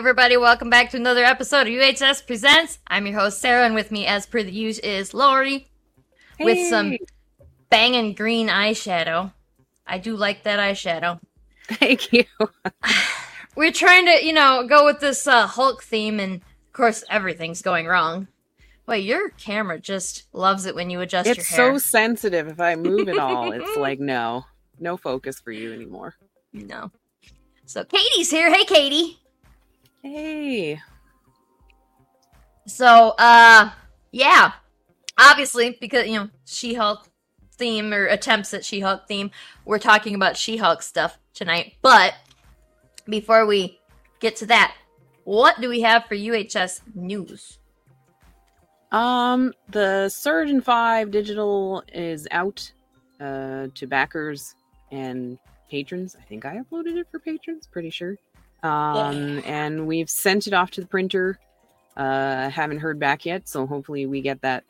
Hey everybody, welcome back to another episode of UHS Presents. I'm your host Sarah, and with me, as per the usual, is Laurie with some banging green eyeshadow. I do like that eyeshadow. Thank you. We're trying to, you know, go with this uh, Hulk theme, and of course, everything's going wrong. Wait, your camera just loves it when you adjust your hair. It's so sensitive. If I move at all, it's like no, no focus for you anymore. no. So Katie's here. Hey, Katie. Hey, So, uh, yeah, obviously because you know She-Hulk theme or attempts at She-Hulk theme, we're talking about She-Hulk stuff tonight. But before we get to that, what do we have for UHS news? um, the Surgeon Five digital is out uh, to backers and patrons. I think I uploaded it for patrons. Pretty sure. Um, and we've sent it off to the printer. Uh, haven't heard back yet, so hopefully we get that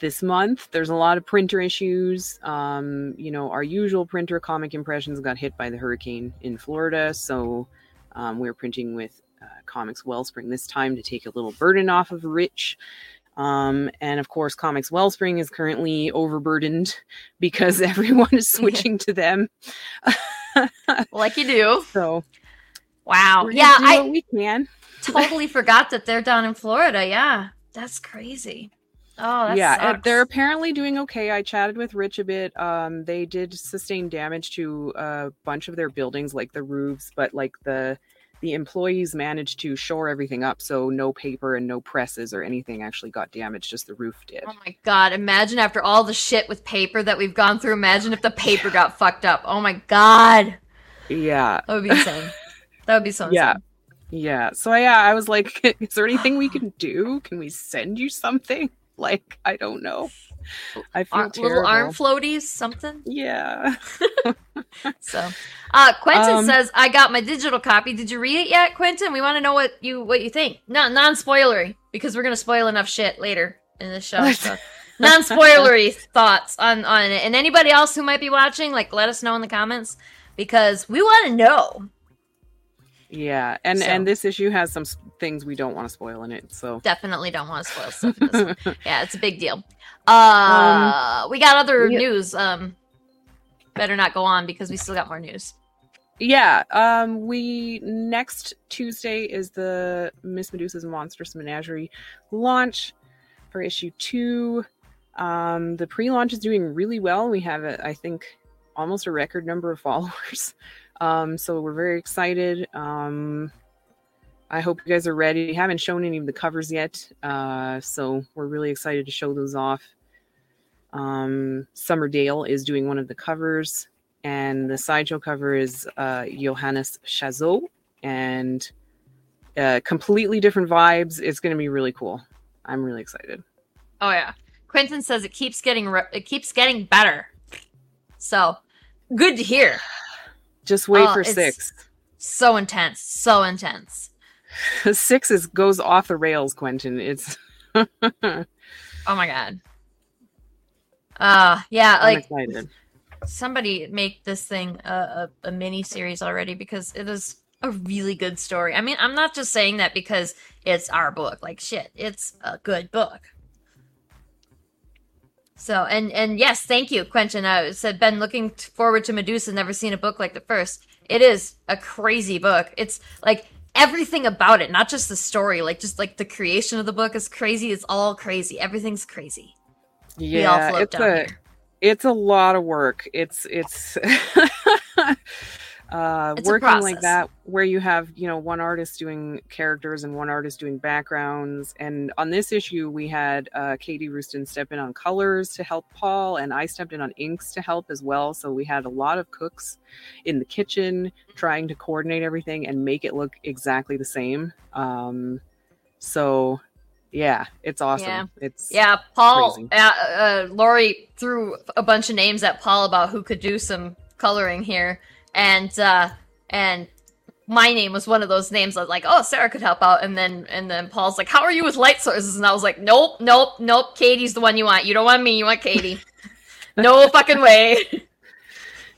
this month. There's a lot of printer issues. Um, you know, our usual printer, Comic Impressions, got hit by the hurricane in Florida, so um, we're printing with uh, Comics Wellspring this time to take a little burden off of Rich. Um, and of course, Comics Wellspring is currently overburdened because everyone is switching to them. Like you do. So Wow. Yeah, I we can. totally forgot that they're down in Florida. Yeah, that's crazy. Oh, yeah, uh, sucks. they're apparently doing okay. I chatted with Rich a bit. Um, they did sustain damage to a bunch of their buildings, like the roofs, but like the the employees managed to shore everything up, so no paper and no presses or anything actually got damaged. Just the roof did. Oh my god, imagine after all the shit with paper that we've gone through, imagine if the paper got fucked up. Oh my god. Yeah, That would be insane. that would be so insane. yeah, yeah. So yeah, I was like, "Is there anything we can do? Can we send you something?" Like, I don't know. I feel Ar- little arm floaties, something. yeah. So, uh, Quentin Um, says, "I got my digital copy. Did you read it yet, Quentin? We want to know what you what you think. Not non spoilery because we're gonna spoil enough shit later in this show. So. non spoilery thoughts on on it. And anybody else who might be watching, like, let us know in the comments because we want to know. Yeah, and So- and this issue has some things we don't want to spoil in it. So Definitely don't want to spoil stuff. In this one. Yeah, it's a big deal. Uh, we got other we- news. Um, better not go on because we still got more news. yeah, um, we next Tuesday is the Miss Medusa's Monstrous Menagerie launch for issue two. Um, the pre-launch is doing really well. We have, a, I think, almost a record number of followers. Um, so we're very excited. Um, I hope you guys are ready. We haven't shown any of the covers yet, uh, so we're really excited to show those off. Um, Summerdale is doing one of the covers, and the sideshow cover is uh, Johannes Chazot, and uh, completely different vibes. It's going to be really cool. I'm really excited. Oh yeah, Quentin says it keeps getting re- it keeps getting better. So good to hear. Just wait Oh, for six. So intense, so intense. six is goes off the rails, Quentin. It's Oh my god. Uh yeah, like somebody make this thing a, a, a mini series already because it is a really good story. I mean, I'm not just saying that because it's our book. Like shit, it's a good book. So and and yes, thank you, Quentin. I said been looking forward to Medusa. Never seen a book like the first. It is a crazy book. It's like everything about it, not just the story. Like just like the creation of the book is crazy. It's all crazy. Everything's crazy. we all Yeah, float it's down a here. it's a lot of work. It's it's uh It's working like that where you have, you know, one artist doing characters and one artist doing backgrounds. And on this issue we had uh Katie Rooston step in on colors to help Paul and I stepped in on inks to help as well. So we had a lot of cooks in the kitchen trying to coordinate everything and make it look exactly the same. Um so yeah, it's awesome. Yeah. It's Yeah, Paul. Uh, uh, Laurie threw a bunch of names at Paul about who could do some coloring here, and uh, and my name was one of those names. I was like, oh, Sarah could help out, and then and then Paul's like, how are you with light sources? And I was like, nope, nope, nope. Katie's the one you want. You don't want me. You want Katie. no fucking way.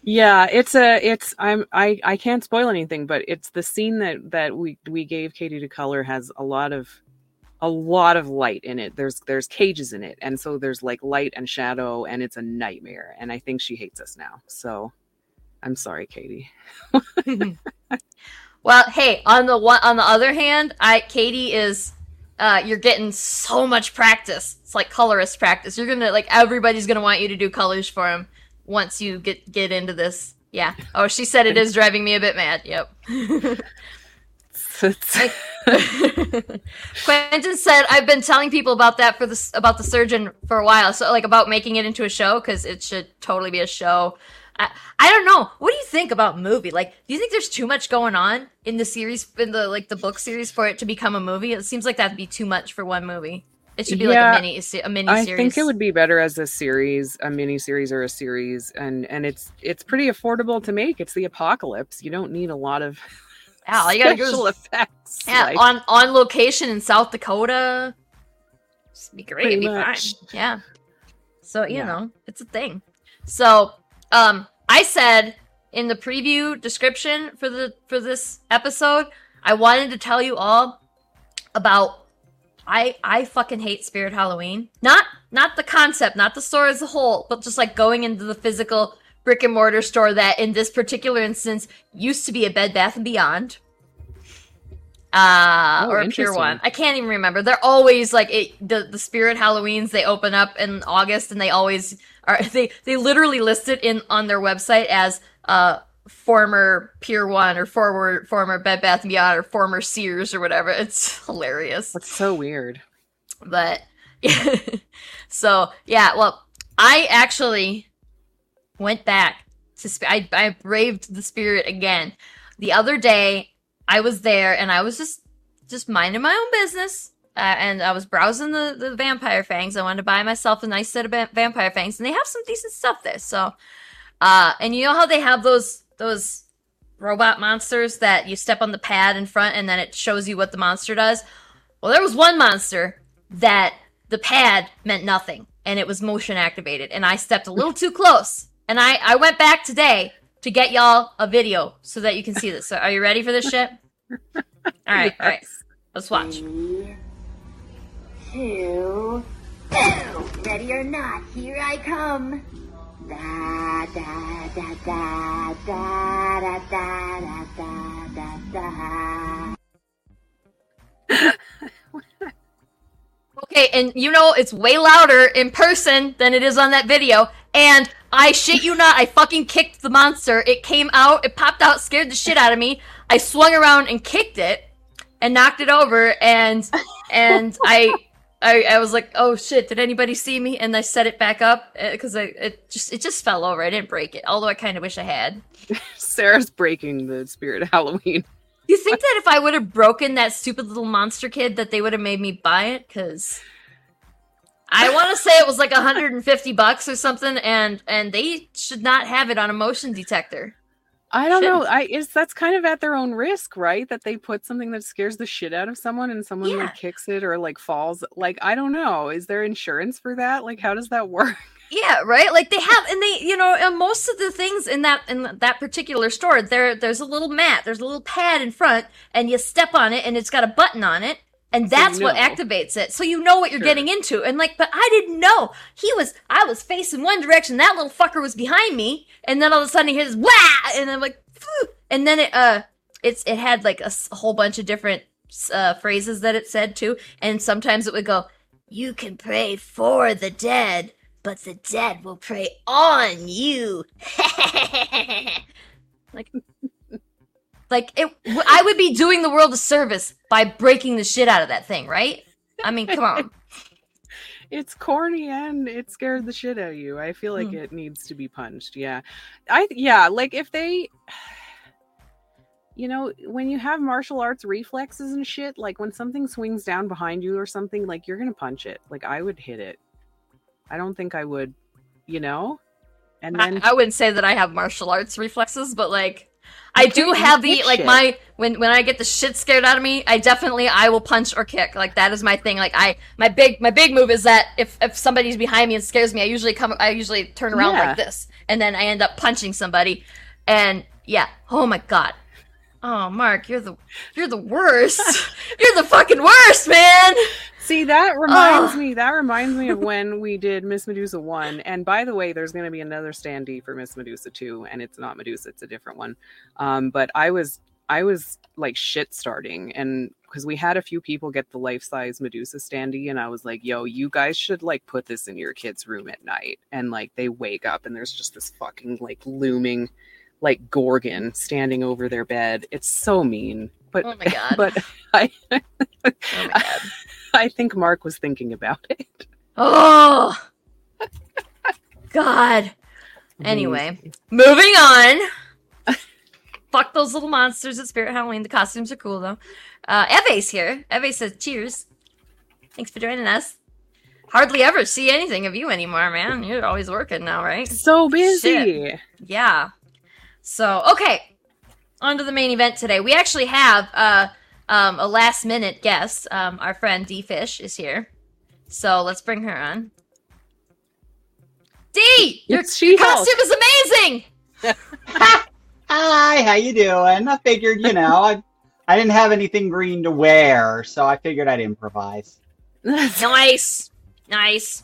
Yeah, it's a it's I'm I I can't spoil anything, but it's the scene that that we we gave Katie to color has a lot of a lot of light in it. There's there's cages in it, and so there's like light and shadow, and it's a nightmare. And I think she hates us now. So I'm sorry, Katie. well, hey, on the one on the other hand, I Katie is uh, you're getting so much practice. It's like colorist practice. You're gonna like everybody's gonna want you to do colors for him once you get get into this. Yeah. Oh, she said it is driving me a bit mad. Yep. Quentin said, "I've been telling people about that for this about the surgeon for a while. So like about making it into a show because it should totally be a show. I, I don't know. What do you think about movie? Like, do you think there's too much going on in the series in the like the book series for it to become a movie? It seems like that'd be too much for one movie. It should be yeah, like a mini a mini I think it would be better as a series, a mini series or a series, and and it's it's pretty affordable to make. It's the apocalypse. You don't need a lot of yeah, all you gotta special go effects. Yeah, like, on on location in South Dakota. Just be great. It'd be much. fine. Yeah. So you yeah. know, it's a thing. So um, I said in the preview description for the for this episode, I wanted to tell you all about I I fucking hate Spirit Halloween. Not not the concept, not the store as a whole, but just like going into the physical brick and mortar store that in this particular instance used to be a Bed Bath and Beyond. Uh, oh, or a Pier 1. I can't even remember. They're always like it the the Spirit Halloweens they open up in August and they always are they they literally list it in on their website as uh former Pier One or former former Bed Bath and Beyond or former Sears or whatever. It's hilarious. That's so weird. But yeah. so yeah, well, I actually went back to sp- I I braved the spirit again. The other day, I was there and I was just just minding my own business. Uh, and I was browsing the, the vampire fangs. I wanted to buy myself a nice set of va- vampire fangs, and they have some decent stuff there. So, uh, and you know how they have those those robot monsters that you step on the pad in front and then it shows you what the monster does. Well, there was one monster that the pad meant nothing and it was motion activated and I stepped a little too close. And I I went back today to get y'all a video so that you can see this. So are you ready for this shit? All right, yes. all right. Let's watch. Two, two. Ready or not, here I come. Da da da da da da da da da da da. okay, and you know it's way louder in person than it is on that video. And I shit you not, I fucking kicked the monster. It came out, it popped out, scared the shit out of me. I swung around and kicked it and knocked it over, and and I I, I was like, oh shit, did anybody see me? And I set it back up because uh, I it just it just fell over. I didn't break it, although I kind of wish I had. Sarah's breaking the spirit of Halloween. You think that if I would have broken that stupid little monster kid, that they would have made me buy it? Because I want to say it was like 150 bucks or something, and and they should not have it on a motion detector. I don't know. I is that's kind of at their own risk, right? That they put something that scares the shit out of someone and someone yeah. like kicks it or like falls. Like I don't know. Is there insurance for that? Like how does that work? Yeah, right. Like they have, and they, you know, and most of the things in that in that particular store, there there's a little mat, there's a little pad in front, and you step on it, and it's got a button on it, and that's so what activates it. So you know what you're sure. getting into. And like, but I didn't know. He was, I was facing one direction. That little fucker was behind me. And then all of a sudden he hits, wah! And I'm like, Phew! and then it, uh, it's, it had like a, a whole bunch of different, uh, phrases that it said too. And sometimes it would go, you can pray for the dead, but the dead will pray on you. like, like it, I would be doing the world a service by breaking the shit out of that thing, right? I mean, come on. it's corny and it scared the shit out of you. I feel like mm. it needs to be punched. Yeah. I yeah, like if they you know, when you have martial arts reflexes and shit, like when something swings down behind you or something, like you're going to punch it. Like I would hit it. I don't think I would, you know? And then I, I wouldn't say that I have martial arts reflexes, but like I do have the like shit. my when when I get the shit scared out of me, I definitely I will punch or kick. Like that is my thing. Like I my big my big move is that if if somebody's behind me and scares me, I usually come I usually turn around Yeah. like this and then I end up punching somebody. And yeah, oh my god. Oh, Mark, you're the you're the worst. you're the fucking worst, man. See, that reminds Ugh. me. That reminds me of when we did Miss Medusa one. And by the way, there's going to be another standee for Miss Medusa two, and it's not Medusa; it's a different one. Um, but I was, I was like shit starting, and because we had a few people get the life size Medusa standee, and I was like, "Yo, you guys should like put this in your kid's room at night." And like they wake up, and there's just this fucking like looming, like gorgon standing over their bed. It's so mean. But Oh my god. but I oh my god. I think Mark was thinking about it. Oh. God. Anyway, moving on. Fuck those little monsters at Spirit Halloween. The costumes are cool though. Uh, Eve's here. Eve says, "Cheers. Thanks for joining us." Hardly ever see anything of you anymore, man. You're always working now, right? so busy. Yeah. So okay, on to the main event today. We actually have uh, um, a last minute guest. Um, our friend D Fish is here, so let's bring her on. D, your It's She-Hulk. costume is amazing. Hi, how you doing? I figured, you know, I I didn't have anything green to wear, so I figured I'd improvise. Nice, nice.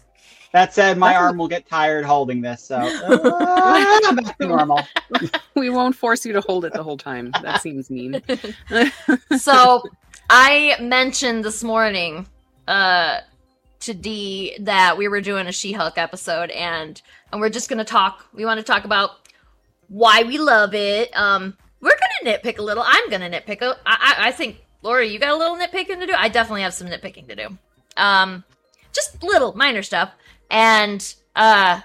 That said, my That's- arm will get tired holding this, so uh, back to normal. we won't force you to hold it the whole time. That seems mean. so I mentioned this morning uh to D that we were doing a She-Hulk episode and and we're just gonna talk we want to talk about why we love it. Um we're gonna nitpick a little. I'm gonna nitpick a I I, I think Laura, you got a little nitpicking to do? I definitely have some nitpicking to do. Um just little minor stuff. And uh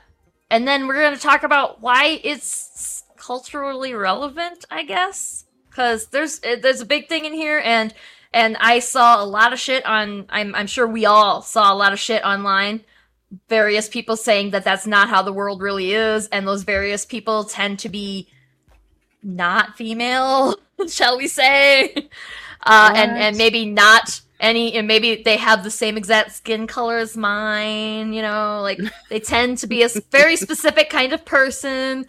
and then we're gonna talk about why it's culturally relevant, I guess? Because there's eh, there's a big thing in here and and I saw a lot of shit on I'm I'm sure we all saw a lot of shit online. Various people saying that that's not how the world really is and those various people tend to be not female shall we say? Uh and and maybe not any and maybe they have the same exact skin color as mine you know like they tend to be a very specific kind of person.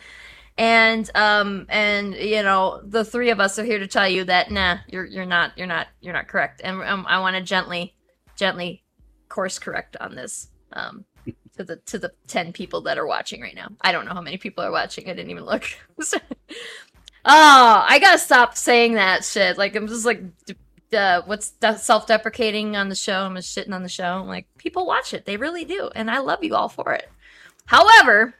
And um and you know the three of us are here to tell you that nah you're you're not you're not you're not correct. And um, i want to gently gently course correct on this um to the to the 10 people that are watching right now. I don't know how many people are watching. I didn't even look. Oh i gotta stop saying that shit. Like i'm just like what's self-deprecating on the show i'm just shitting on the show like people watch it they really do and i love you all for it however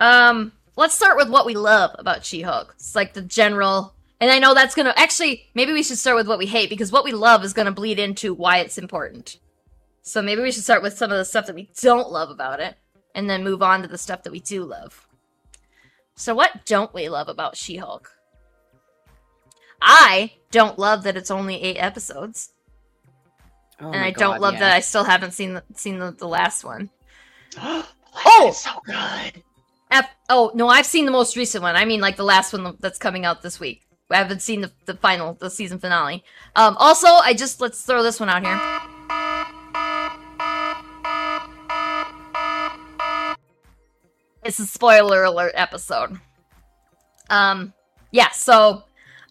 um, let's start with what we love about She-Hulk. It's like the general, and I know that's gonna actually maybe we should start with what we hate because what we love is gonna bleed into why it's important. So maybe we should start with some of the stuff that we don't love about it, and then move on to the stuff that we do love. So what don't we love about She-Hulk? I don't love that it's only eight episodes, Oh and my I don't love yeah. that I still haven't seen the, seen the, the last one. oh, so good. F- oh no, I've seen the most recent one. I mean, like the last one that's coming out this week. I haven't seen the, the final, the season finale. Um, also, I just let's throw this one out here. It's a spoiler alert episode. Um, yeah. So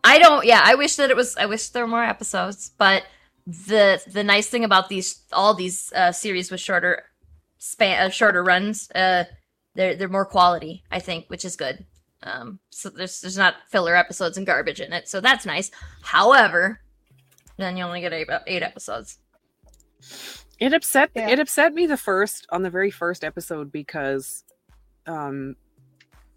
I don't. Yeah, I wish that it was. I wish there were more episodes. But the the nice thing about these all these uh, series with shorter span, uh, shorter runs, uh, they're they're more quality, I think, which is good. Um, so there's there's not filler episodes and garbage in it, so that's nice. However, then you only get eight, eight episodes. It upset Yeah. it upset me the first on the very first episode because um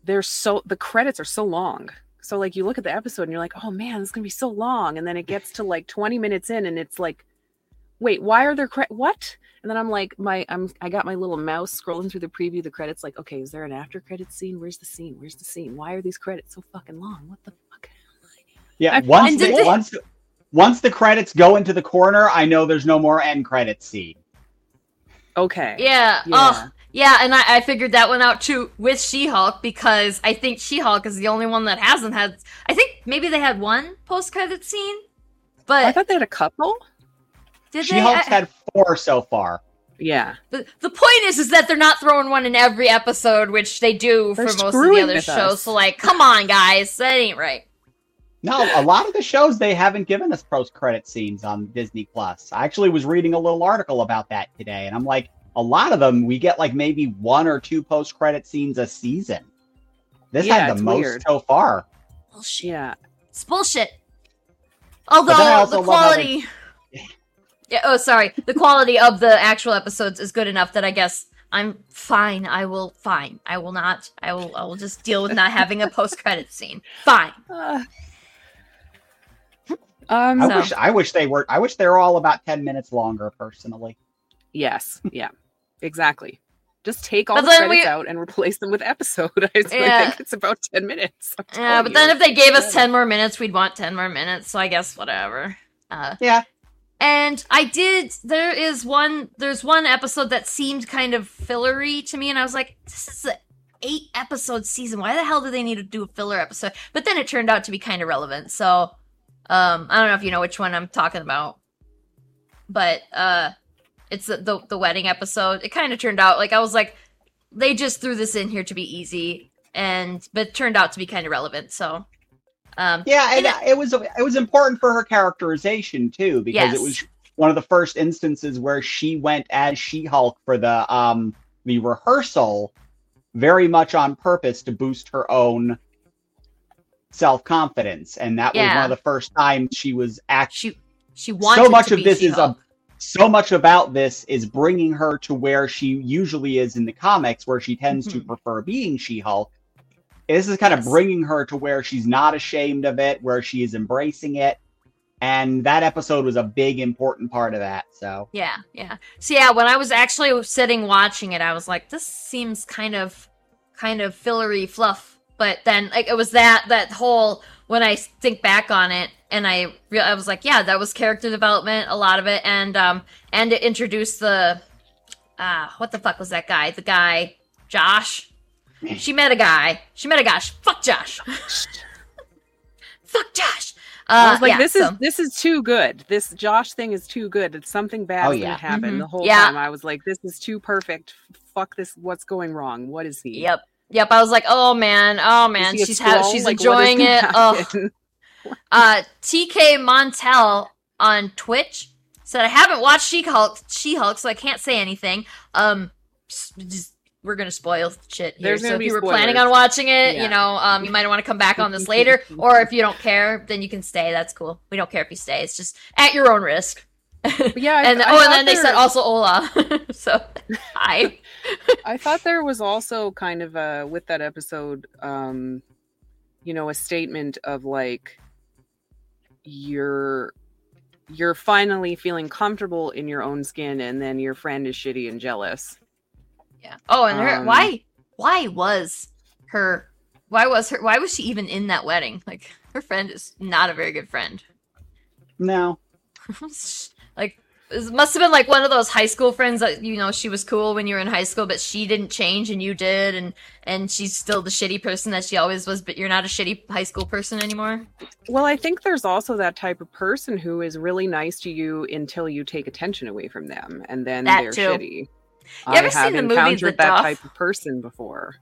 they're so the credits are so long. So like you look at the episode and you're like, "Oh man, it's going to be so long." And then it gets to like 20 minutes in and it's like, "Wait, why are there cre- what?" And then I'm like, my I'm I got my little mouse scrolling through the preview the credits like, "Okay, is there an after credit scene? Where's the scene? Where's the scene? Why are these credits so fucking long? What the fuck?" Yeah, I- once the, did once once the credits go into the corner, I know there's no more end credits scene. Okay. Yeah. Yeah. Oh, Yeah, and I, I figured that one out too with She Hulk because I think She Hulk is the only one that hasn't had. I think maybe they had one post credit scene, but I thought they had a couple. did She they? Hulk's had four so far. Yeah, the, the point is, is that they're not throwing one in every episode, which they do They're for most of the other shows. us. So, like, come on, guys, that ain't right. No, a lot of the shows they haven't given us post credit scenes on Disney Plus. I actually was reading a little article about that today, and I'm like, a lot of them we get like maybe one or two post credit scenes a season. This Yeah, had the most weird. so far. Bullshit. yeah. It's bullshit. then Although the love how quality. Yeah, oh, sorry. The quality of the actual episodes is good enough that I guess I'm fine. I will fine. I will not. I will. I will just deal with not having a post credit scene. Fine. Uh, um. I So- wish I wish they were I wish they were all about ten minutes longer personally. Yes. Yeah. Exactly. Just take all But the credits we- out and replace them with episode. I, I Yeah. think it's about ten minutes. I'm Yeah, telling but then if they gave us ten more minutes, we'd want ten more minutes. So I guess whatever. Uh, Yeah. And I did. There is one. There's one episode that seemed kind of fillery to me, and I was like, "This is an eight episode season. Why the hell do they need to do a filler episode?" But then it turned out to be kind of relevant. So, um, I don't know if you know which one I'm talking about, but uh, it's the the, the wedding episode. It kind of turned out like I was like, they just threw this in here to be easy, and but it turned out to be kind of relevant. So, um, Yeah, and And it was it was important for her characterization too because Yes. it was one of the first instances where she went as She-Hulk for the um the rehearsal very much on purpose to boost her own self-confidence and that was one of the first times she was actually she she wanted so much of this is a She-Hulk. So much about this is bringing her to where she usually is in the comics, where she tends to Mhm. prefer being She-Hulk. This is kind of bringing her to where she's not ashamed of it, where she is embracing it, and that episode was a big important part of that. So Yeah, yeah. So yeah, when I was actually sitting watching it, I was like, this seems kind of kind of fillery fluff. But then like it was that that whole when I think back on it and I real I was like, yeah, that was character development, a lot of it, and um and it introduced the ah what the fuck was that guy? The guy Josh. She met a guy. She met a guy. Fuck Josh. Fuck Josh. Uh, I was like, yeah, this so- is this is too good. This Josh thing is too good. It's something bad Oh, is yeah. gonna happen. Mhm. The whole Yeah. time I was like, this is too perfect. Fuck this. What's going wrong? What is he? Yep. Yep. I was like, oh man, oh man, she's ha- she's Like, enjoying it. Oh, uh, TK Montel on Twitch said I haven't watched She Hulk, She Hulk, so I can't say anything. Um, just, we're gonna spoil shit here. So if you were planning on watching it, Yeah. you know, um, you might want to come back on this later, or if you don't care, then you can stay. That's cool. We don't care if you stay. It's just at your own risk. But yeah. I, and I oh, and thought then they said also Ola. so hi. I thought there was also kind of a with that episode, um, you know, a statement of like you're you're finally feeling comfortable in your own skin, and then your friend is shitty and jealous. Yeah. Oh, and her Um, why why was her why was her why was she even in that wedding? Like her friend is not a very good friend. no, like it must have been like one of those high school friends that you know she was cool when you were in high school, but she didn't change and you did, and and she's still the shitty person that she always was, but you're not a shitty high school person anymore. Well, I think there's also that type of person who is really nice to you until you take attention away from them, and then That they're too. shitty. You I ever seen the movie encountered The that Duff? type of person before.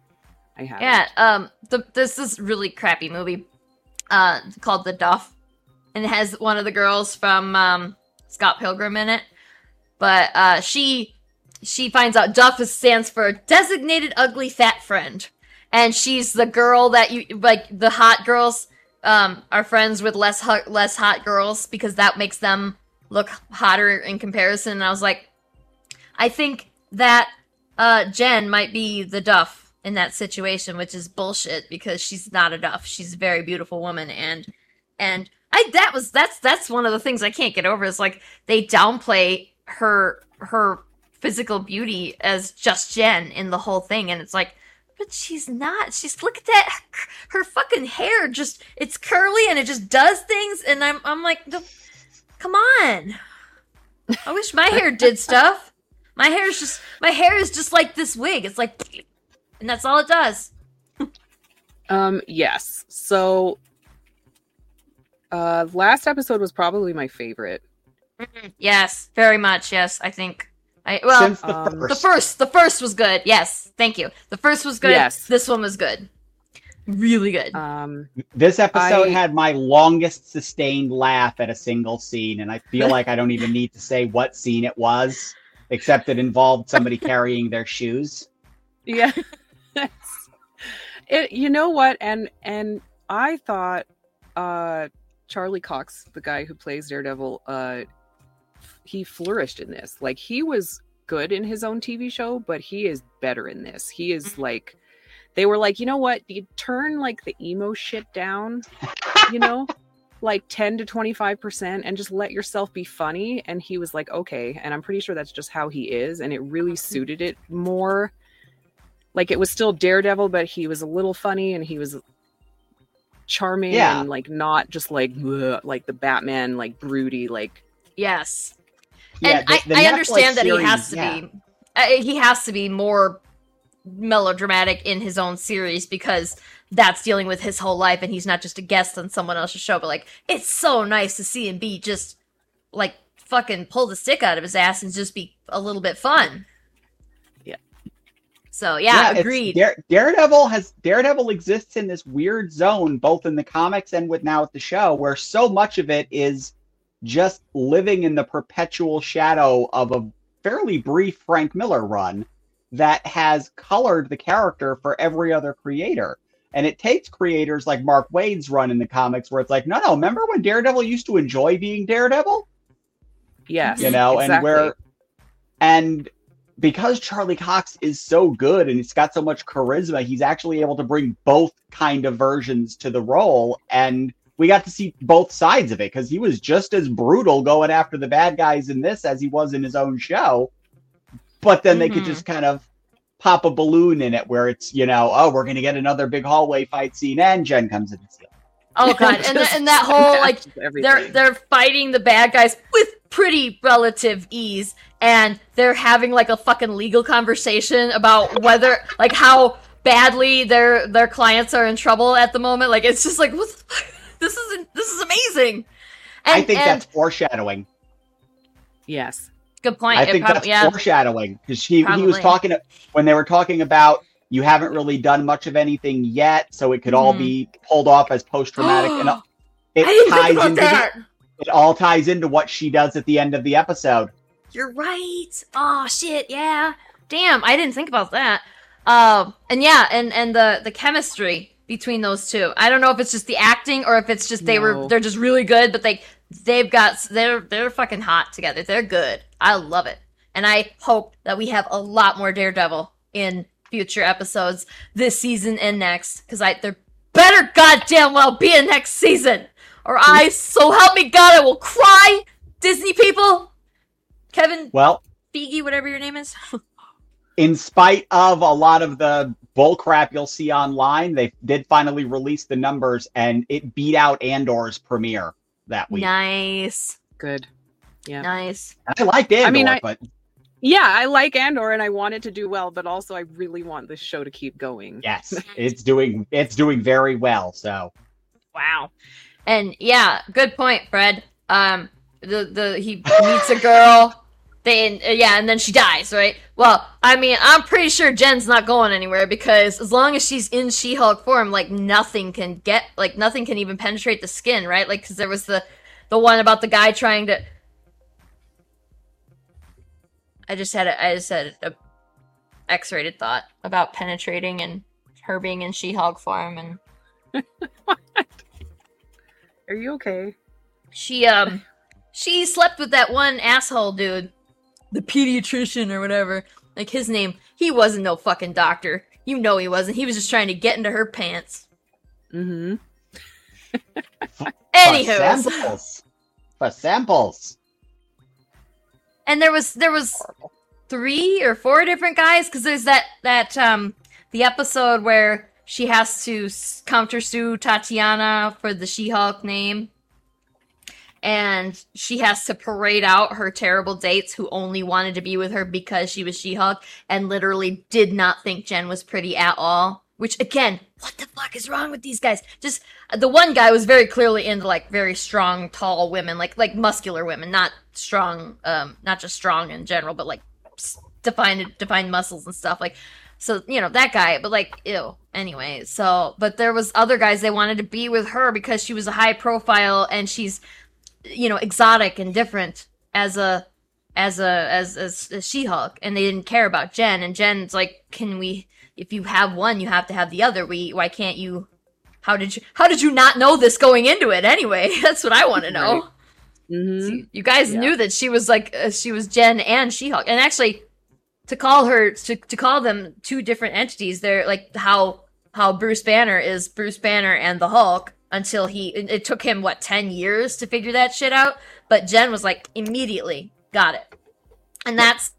I have. Yeah, um, the, this is really crappy movie, uh, called The Duff, and it has one of the girls from um, Scott Pilgrim in it. But uh, she she finds out Duff stands for Designated Ugly Fat Friend, and she's the girl that you like. The hot girls um, are friends with less hot, less hot girls because that makes them look hotter in comparison. And I was like, I think that uh, Jen might be the Duff in that situation, which is bullshit because she's not a Duff. She's a very beautiful woman, and and I that was that's that's one of the things I can't get over is like they downplay her her physical beauty as just Jen in the whole thing, and it's like. But she's not. She's look at that. Her fucking hair just it's curly and it just does things and I'm I'm like, "No, come on. I wish my hair did stuff. My hair is just my hair is just like this wig. It's like, and that's all it does. Um, yes. So, uh, last episode was probably my favorite. Yes, very much. Yes, I think. I well, Since the um, first. the first, the first was good. Yes, thank you. The first was good. Yes. This one was good. Really good. Um, This episode I- had my longest sustained laugh at a single scene, and I feel like I don't even need to say what scene it was, except it involved somebody carrying their shoes. yeah. it, you know what? And and I thought, uh, Charlie Cox, the guy who plays Daredevil, uh, he flourished in this. Like he was good in his own TV show, but he is better in this. He is like. They were like, you know what? You turn like the emo shit down, you know, like 10 to 25% and just let yourself be funny. And he was like, okay. And I'm pretty sure that's just how he is. And it really suited it more. Like it was still Daredevil, but he was a little funny and he was charming Yeah. and like not just like, "Bleh," like the Batman, like broody, like, yes, Yeah, and the- I, the I Netflix understand that he has to yeah. be. Uh, he has to be more melodramatic in his own series because that's dealing with his whole life, and he's not just a guest on someone else's show. But like, it's so nice to see him be just like fucking pull the stick out of his ass and just be a little bit fun. Yeah. So yeah, it's- agreed. Dare- Daredevil has Daredevil exists in this weird zone, both in the comics and with now at the show, where so much of it is just living in the perpetual shadow of a fairly brief Frank Miller run that has colored the character for every other creator. And it takes creators like Mark Waid's run in the comics where it's like, no, no, remember when Daredevil used to enjoy being Daredevil? yes. you know, and where and because Charlie Cox is so good and he's got so much charisma, he's actually able to bring both kind of versions to the role and we got to see both sides of it because he was just as brutal going after the bad guys in this as he was in his own show. But then they could Mhm. just kind of pop a balloon in it where it's, you know, oh, we're going to get another big hallway fight scene and Jen comes in and steals. oh god, and, Just th- and that whole like they're they're fighting the bad guys with pretty relative ease and they're having like a fucking legal conversation about whether like how badly their their clients are in trouble at the moment. Like it's just like what this is this is amazing. And, I think and- that's foreshadowing. yes. good point. I It think prob- that's yeah. foreshadowing because he he was talking when they were talking about you haven't really done much of anything yet, so it could all Mhm. be pulled off as post traumatic, and I it didn't ties think about into that. the, it all ties into what she does at the end of the episode. You're right. Oh shit, yeah. Damn, I didn't think about that. Um, and yeah, and and the the chemistry between those two. I don't know if it's just the acting or if it's just they were they're just really good, but they they've got they're they're fucking hot together. They're good. I love it. And I hope that we have a lot more Daredevil in future episodes this season and next cuz I there better goddamn well be a next season or I so help me god I will cry. Disney people, Kevin Well, Feige, whatever your name is. in spite of a lot of the bullcrap you'll see online, they did finally release the numbers, and it beat out Andor's premiere that week. nice, Good. Yeah. nice. I liked Andor, I mean, I- but Yeah, I like Andor and I want it to do well, but also I really want this show to keep going. yes, it's doing it's doing very well. So Wow. And yeah, good point, Fred. Um, the the he meets a girl. They uh, yeah, and then she dies, right? Well, I mean, I'm pretty sure Jen's not going anywhere because as long as she's in She-Hulk form, like nothing can get, like nothing can even penetrate the skin, right? Like because there was the the one about the guy trying to. I just had a I just had a X-rated thought about penetrating and her being in She-Hulk form and Are you okay? She um she slept with that one asshole dude. The pediatrician or whatever. Like his name. He wasn't no fucking doctor. You know he wasn't. He was just trying to get into her pants. Mm-hmm. for Anywho. samples, for samples. And there was there was three or four different guys because there's that that um the episode where she has to counter sue Tatiana for the She-Hulk name. and she has to parade out her terrible dates who only wanted to be with her because she was She-Hulk and literally did not think Jen was pretty at all. Which again, what the fuck is wrong with these guys? Just the one guy was very clearly into like very strong, tall women, like like muscular women, not strong, um, not just strong in general, but like defined defined muscles and stuff. Like so, you know, that guy, but like, ew. Anyway, so, but there was other guys they wanted to be with her because she was a high profile and she's, you know, exotic and different as a, as a, as, as, as She-Hulk. And they didn't care about Jen. And Jen's like, can we, if you have one, you have to have the other. We, why can't you, how did you, how did you not know this going into it anyway? That's what I want to know. Right. Mhm. So you guys Yeah. knew that she was like, uh, she was Jen and She-Hulk. And actually, to call her to, to call them two different entities they're like how how bruce banner is bruce banner and the hulk until he it, took him what 10 years to figure that shit out? But jen was like immediately got it. And that's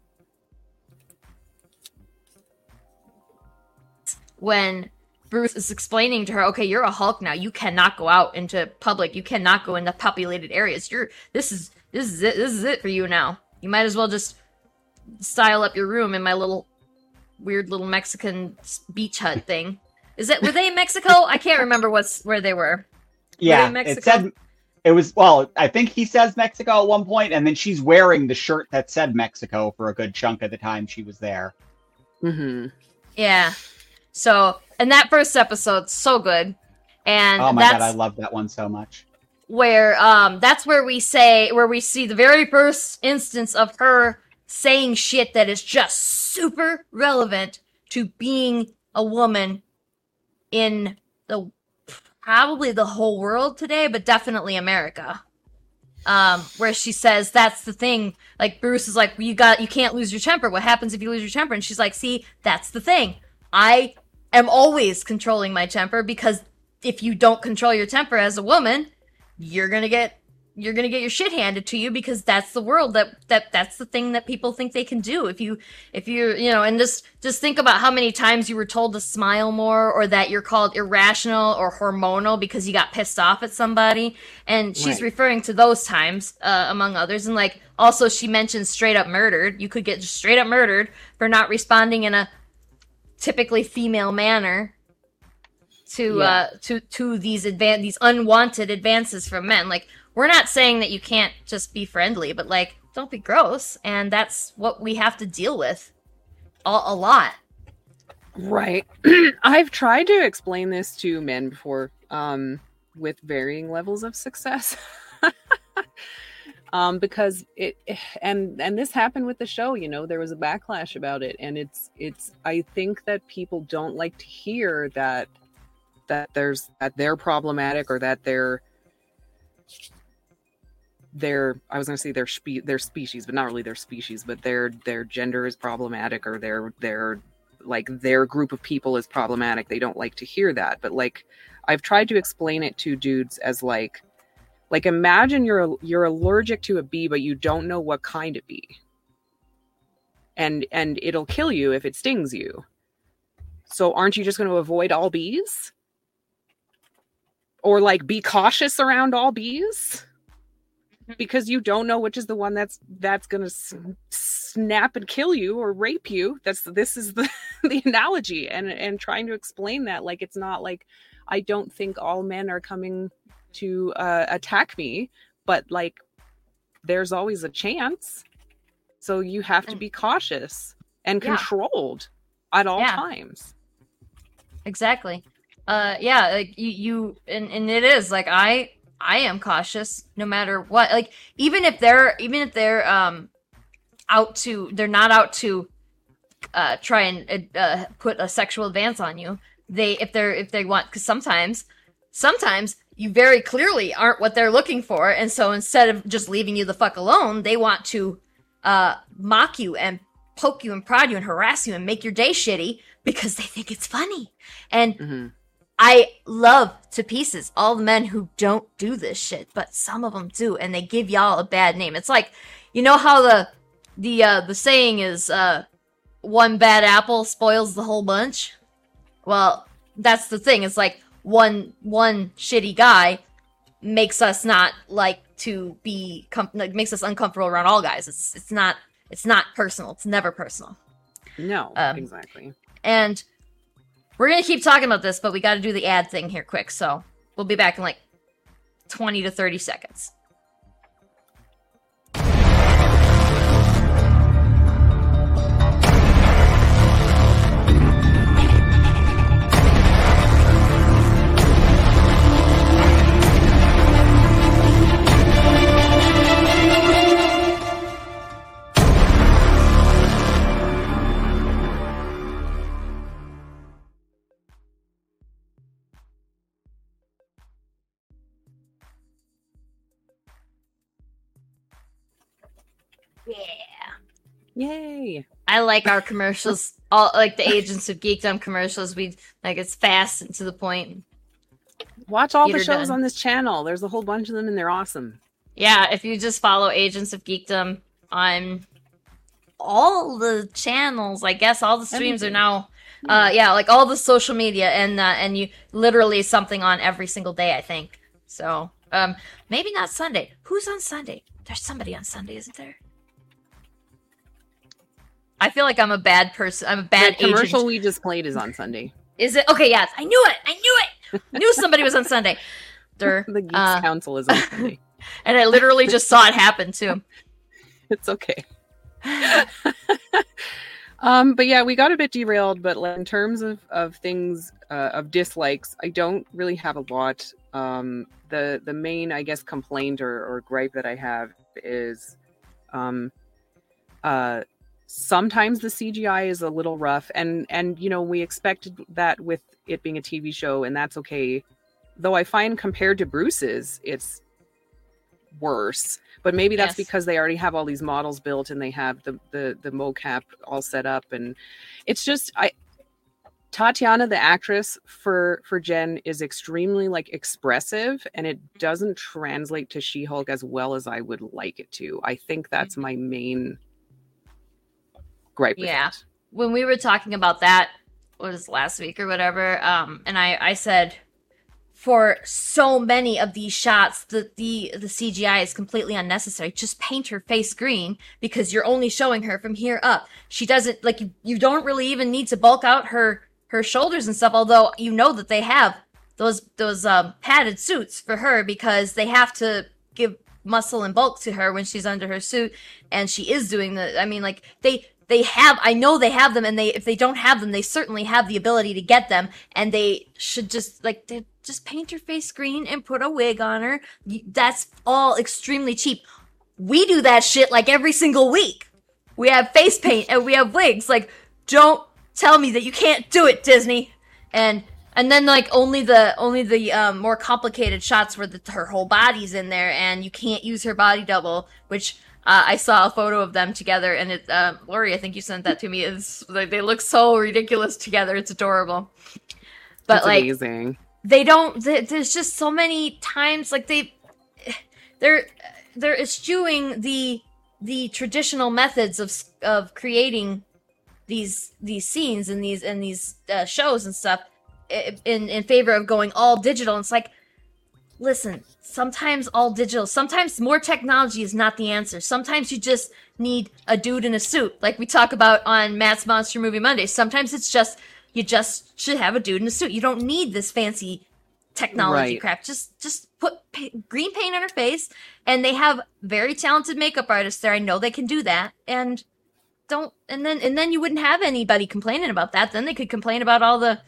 when bruce is explaining to her okay you're a hulk now. You cannot go out into public. You cannot go into populated areas. You're this is this is it this is it for you now. You might as well just style up your room in my little weird little Mexican beach hut thing. Is it were they in Mexico? I can't remember what's where they were. Yeah, in it said it was well. I think he says Mexico at one point, and then she's wearing the shirt that said Mexico for a good chunk of the time she was there. Mm-hmm. Yeah. So, and that first episode's so good. And Oh my that's god, I love that one so much. where um that's where we say where we see the very first instance of her saying shit that is just super relevant to being a woman in the probably the whole world today but definitely america. Um where she says that's the thing. Like bruce is like you got you can't lose your temper. What happens if you lose your temper? And she's like see that's the thing. I am always controlling my temper because if you don't control your temper as a woman you're gonna get you're gonna get your shit handed to you because that's the world that that that's the thing that people think they can do. If you if you're you know and just just think about how many times you were told to smile more or that you're called irrational or hormonal because you got pissed off at somebody. And she's Right. referring to those times uh, among others. And like also she mentions straight up murdered. You could get straight up murdered for not responding in a typically female manner to Yeah. uh to to these advan these unwanted advances from men. Like we're not saying that you can't just be friendly but like don't be gross and that's what we have to deal with a, a lot Right. I've tried to explain this to men before, um, with varying levels of success. um, because it and and this happened with the show, you know, there was a backlash about it. And it's it's I think that people don't like to hear that that there's that they're problematic or that they're their I was going to say their spe- their species, but not really their species, but their their gender is problematic or their their like their group of people is problematic. They don't like to hear that. But like I've tried to explain it to dudes as like like imagine you're you're allergic to a bee but you don't know what kind of bee. And and it'll kill you if it stings you. So aren't you just going to avoid all bees? Or like be cautious around all bees? Because you don't know which is the one that's that's going to s- snap and kill you or rape you. That's this is the the analogy and and trying to explain that like it's not like I don't think all men are coming to uh, attack me, but like there's always a chance. So you have to be cautious and Yeah. controlled at all Yeah. times. exactly uh yeah like you you and and it is like i i am cautious no matter what. Like even if they're even if they're um out to they're not out to uh try and uh put a sexual advance on you they if they're if they want because sometimes sometimes you very clearly aren't what they're looking for. And so instead of just leaving you the fuck alone they want to uh mock you and poke you and prod you and harass you and make your day shitty because they think it's funny. And hmm I love to pieces all the men who don't do this shit, but some of them do, and they give y'all a bad name. It's like, you know how the the uh, the saying is, uh, one bad apple spoils the whole bunch. Well, that's the thing. It's like one one shitty guy makes us not like to be com- like makes us uncomfortable around all guys. It's it's not it's not personal. It's never personal. No, Um, exactly. And we're gonna keep talking about this, but we got to do the ad thing here quick. So we'll be back in like twenty to thirty seconds. Yay! I like our commercials, all like the Agents of Geekdom commercials. We like it's fast and to the point. Watch all Get the shows done. on this channel. There's a whole bunch of them, and they're awesome. Yeah, if you just follow Agents of Geekdom on all the channels, I guess all the streams are now. Uh, yeah, like all the social media, and uh, and you literally something on every single day. I think so. Um, maybe not Sunday. Who's on Sunday? There's somebody on Sunday, isn't there? I feel like I'm a bad person. I'm a bad the commercial agent. we just played is on Sunday. Is it okay? Yes, I knew it. I knew it. knew somebody was on Sunday. The Geeks uh, Council is on Sunday. and I literally just saw it happen too. it's okay. um, but yeah, we got a bit derailed. But in terms of of things uh, of dislikes, I don't really have a lot. Um, the the main, I guess, complaint or, or gripe that I have is, um, uh, sometimes the CGI is a little rough, and and you know we expected that with it being a TV show, and that's okay. Though I find compared to Bruce's, it's worse but maybe that's Yes. because they already have all these models built and they have the the the mocap all set up and it's just i tatiana the actress for for jen is extremely like expressive and it doesn't translate to she-hulk as well as i would like it to i think that's mm-hmm. my main gripe Yeah. when we were talking about that was last week or whatever um and i i said for so many of these shots the the the cgi is completely unnecessary. Just paint her face green because you're only showing her from here up. She doesn't like you, you don't really even need to bulk out her her shoulders and stuff although you know that they have those those um padded suits for her because they have to give muscle and bulk to her when she's under her suit and she is doing the i mean like they they have i know they have them and they if they don't have them they certainly have the ability to get them and they should just like just paint her face green and put a wig on her. That's all extremely cheap. We do that shit like every single week. We have face paint and we have wigs. Like don't tell me that you can't do it disney. And and then like only the only the um, more complicated shots where the, her whole body's in there and you can't use her body double which uh, i saw a photo of them together and it uh, Laurie i think you sent that to me it's like they look so ridiculous together. It's adorable. But That's like amazing. they don't th- there's just so many times like they they're they're eschewing the the traditional methods of of creating these these scenes and these and these uh, shows and stuff in in favor of going all digital. And it's like listen sometimes all digital sometimes more technology is not the answer. Sometimes you just need a dude in a suit like we talk about on matt's monster movie monday. Sometimes it's just you just should have a dude in a suit. You don't need this fancy technology Right. crap. Just just put pa- green paint on her face and they have very talented makeup artists there. I know they can do that and don't and then and then you wouldn't have anybody complaining about that. Then they could complain about all the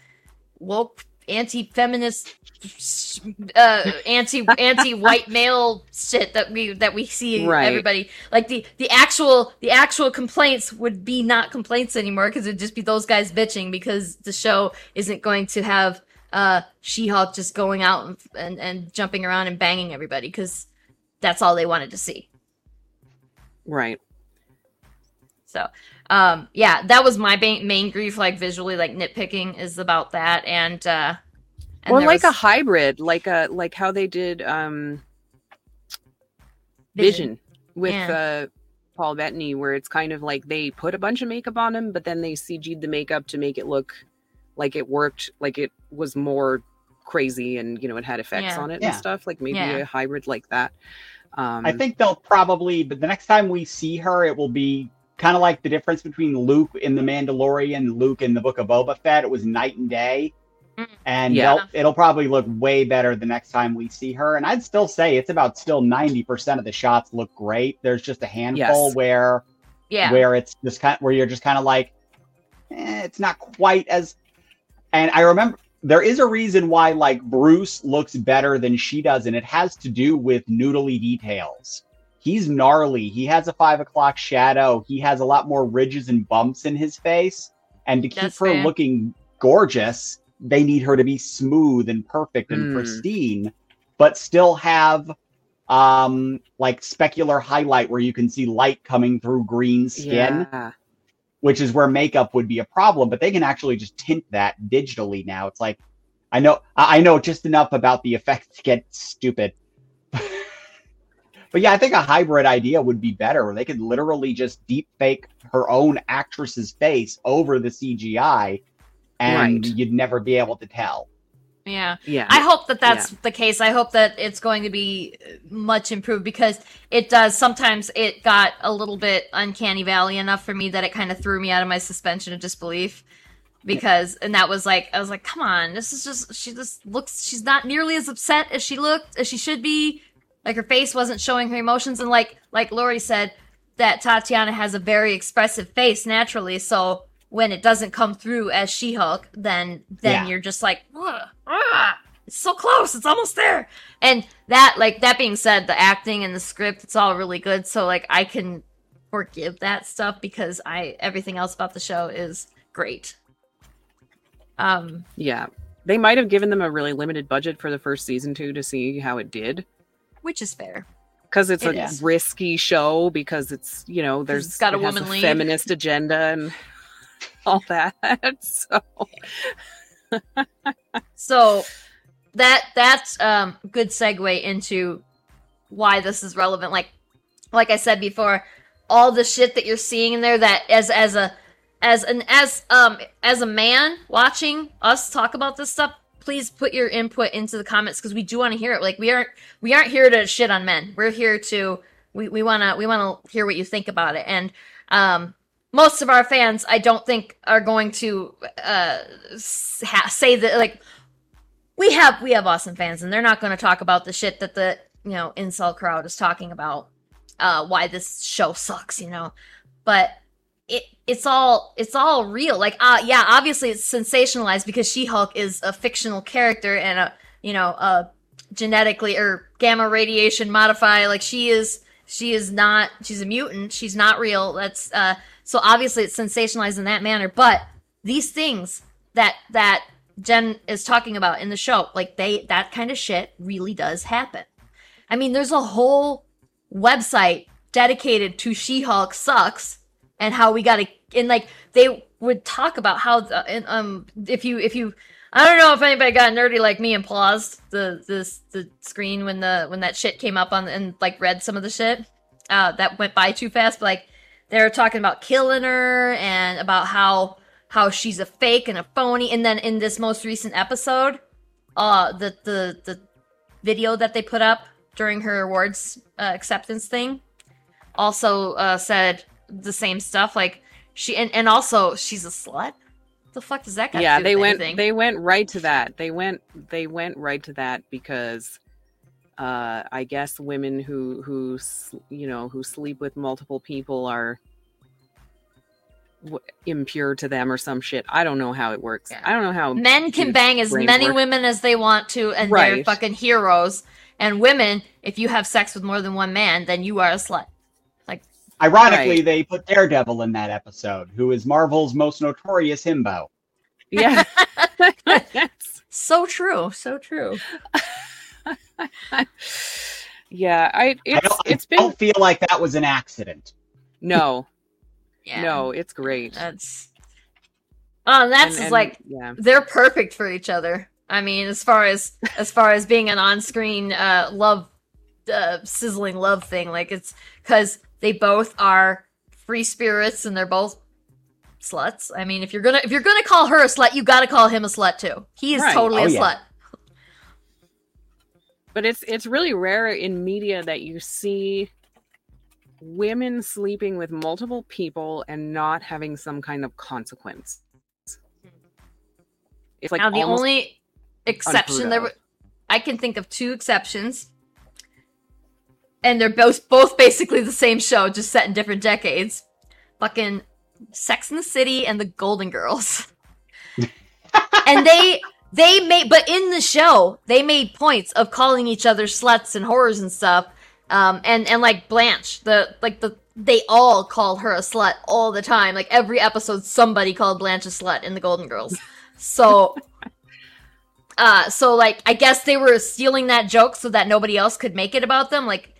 woke anti-feminist uh anti anti-white male shit that we that we see Right. everybody. Like the the actual the actual complaints would be not complaints anymore because it'd just be those guys bitching because the show isn't going to have uh she-hulk just going out and and, and jumping around and banging everybody because that's all they wanted to see. Right. So, um, yeah, that was my main, main grief, like visually, like nitpicking is about that, and uh, and or there like a hybrid like a like how they did um Vision, with uh, Paul Bettany, where it's kind of like they put a bunch of makeup on him, but then they CG'd the makeup to make it look like it worked, like it was more crazy and you know it had effects Yeah. on it Yeah. and stuff. Like maybe Yeah. a hybrid like that. Um, I think they'll probably, but the next time we see her, it will be kind of like the difference between Luke in The Mandalorian, Luke in the Book of Boba Fett. It was night and day. Mm. And Yeah. it'll probably look way better the next time we see her. And I'd still say it's about still 90% of the shots look great. There's just a handful Yes. where Yeah. where it's just kind of, where you're just kind of like, eh, it's not quite as. And I remember there is a reason why like Bruce looks better than she does, and it has to do with noodly details. He's gnarly. He has a five o'clock shadow. He has a lot more ridges and bumps in his face. And to keep That's her fair. looking gorgeous, they need her to be smooth and perfect and Mm. pristine, but still have um like specular highlight where you can see light coming through green skin Yeah. which is where makeup would be a problem but they can actually just tint that digitally now it's like i know i I know just enough about the effects to get stupid but yeah i think a hybrid idea would be better where they could literally just deep fake her own actress's face over the cgi and Right. you'd never be able to tell yeah. Yeah. I hope that that's the case. I hope that it's going to be uh, much improved because it does. Sometimes it got a little bit uncanny valley enough for me that it kind of threw me out of my suspension of disbelief. Because and that was like I was like, come on, this is just she just looks she's not nearly as upset as she looked as she should be. Like her face wasn't showing her emotions, and like like Laurie said, that Tatiana has a very expressive face naturally, so when it doesn't come through as She-Hulk, then then Yeah. you're just like, "Ugh, it's so close, it's almost there. And that, like that being said, the acting and the script, it's all really good. So like I can forgive that stuff because I everything else about the show is great. Um, yeah. They might have given them a really limited budget for the first season too to see how it did. Which is fair. Because it's It a is. risky show because it's you know there's it's got a it woman lead. feminist agenda and all that. so So that that's um good segue into why this is relevant. Like like I said before, all the shit that you're seeing in there that as as a as an as um as a man watching us talk about this stuff, please put your input into the comments because we do want to hear it. Like we aren't we aren't here to shit on men. We're here to we, we wanna we wanna hear what you think about it. And um most of our fans, I don't think, are going to uh, say that like we have we have awesome fans, and they're not going to talk about the shit that the you know insult crowd is talking about. Uh, why this show sucks, you know, but it it's all it's all real. Like, uh, yeah, obviously it's sensationalized because She Hulk is a fictional character and a you know a genetically or gamma radiation modify Like she is she is not she's a mutant. She's not real. That's uh so obviously it's sensationalized in that manner. But these things that that Jen is talking about in the show, like they that kind of shit really does happen. I mean, there's a whole website dedicated to She-Hulk sucks and how we got to and like they would talk about how the, and, um if you if you I don't know if anybody got nerdy like me and paused the this the screen when the when that shit came up on and like read some of the shit uh that went by too fast but like they were talking about killing her and about how how she's a fake and a phony and then in this most recent episode uh the the the video that they put up during her awards uh, acceptance thing also uh said the same stuff like she and, and also she's a slut? The fuck does that yeah they went anything? they went right to that. They went they went right to that because uh i guess women who who you know who sleep with multiple people are impure to them or some shit. I don't know how it works. Yeah. i don't know how men can bang as many work. women as they want to and they're fucking heroes. And women if you have sex with more than one man then you are a slut ironically Right. they put daredevil in that episode who is marvel's most notorious himbo. Yeah. So true so true. Yeah i I it's don't, it's I been don't feel like that was an accident. No. Yeah. no it's great. That's oh that's And- and- like yeah. they're perfect for each other. I mean as far as as far as being an on-screen uh love uh, sizzling love thing like it's because they both are free spirits and they're both sluts i mean if you're gonna if you're gonna call her a slut you gotta call him a slut too he is Right. totally Oh, a yeah. slut but it's it's really rare in media that you see women sleeping with multiple people and not having some kind of consequence. It's like now the only exception there, I can think of two exceptions, and they're both both basically the same show, just set in different decades. Fucking Sex in the City and the Golden Girls, and they they made, but in the show they made points of calling each other sluts and horrors and stuff. Um, and and like Blanche, the like the they all call her a slut all the time. Like every episode, somebody called Blanche a slut in the Golden Girls. So, uh, so like I guess they were stealing that joke so that nobody else could make it about them. Like,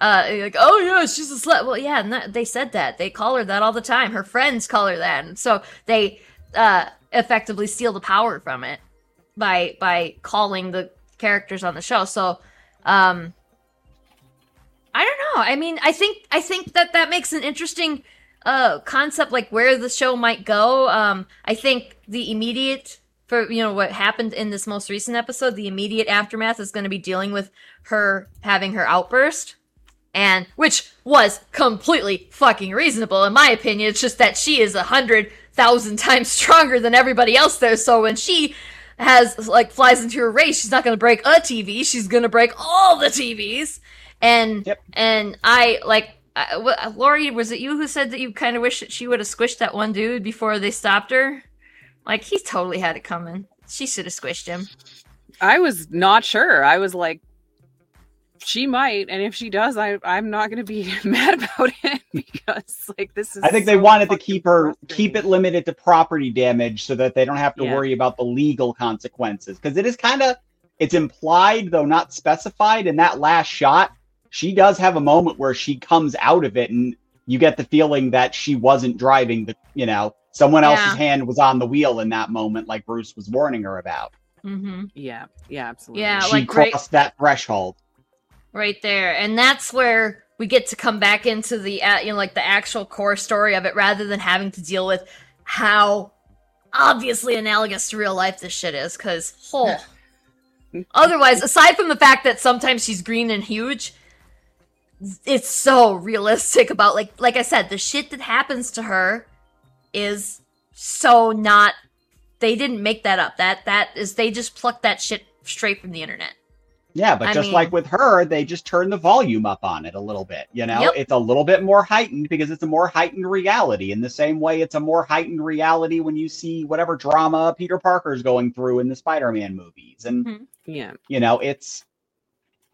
uh, like oh yeah, she's a slut. Well, yeah, that, they said that they call her that all the time. Her friends call her that, and so they uh effectively steal the power from it by by calling the characters on the show. So, um. I don't know. I mean, I think I think that that makes an interesting uh concept like where the show might go. Um I think the immediate for you know what happened in this most recent episode, the immediate aftermath is going to be dealing with her having her outburst and which was completely fucking reasonable in my opinion. It's just that she is a hundred thousand times stronger than everybody else there. So when she has like flies into her race, she's not going to break a TV. She's going to break all the TVs. And Yep. and I like I, Laurie, was it you who said that you kind of wish that she would have squished that one dude before they stopped her? Like he totally had it coming. She should have squished him. I was not sure. I was like, she might, and if she does, I I'm not going to be mad about it because like this is. I think they wanted to keep her keep it limited to property damage so that they don't have to Yeah. worry about the legal consequences because it is kind of it's implied though not specified in that last shot she does have a moment where she comes out of it and you get the feeling that she wasn't driving the you know someone Yeah. else's hand was on the wheel in that moment like Bruce was warning her about Mm-hmm. Yeah, yeah, absolutely. Yeah, she like, right- crossed that threshold right there. And that's where we get to come back into the uh, you know like the actual core story of it rather than having to deal with how obviously analogous to real life this shit is because oh. Otherwise aside from the fact that sometimes she's green and huge it's so realistic about like like i said the shit that happens to her is so not they didn't make that up. That that is they just plucked that shit straight from the internet Yeah, but I just mean- like with her, they just turn the volume up on it a little bit. You know, Yep. it's a little bit more heightened because it's a more heightened reality. In the same way, it's a more heightened reality when you see whatever drama Peter Parker's going through in the Spider-Man movies, and Mhm. yeah, you know, it's.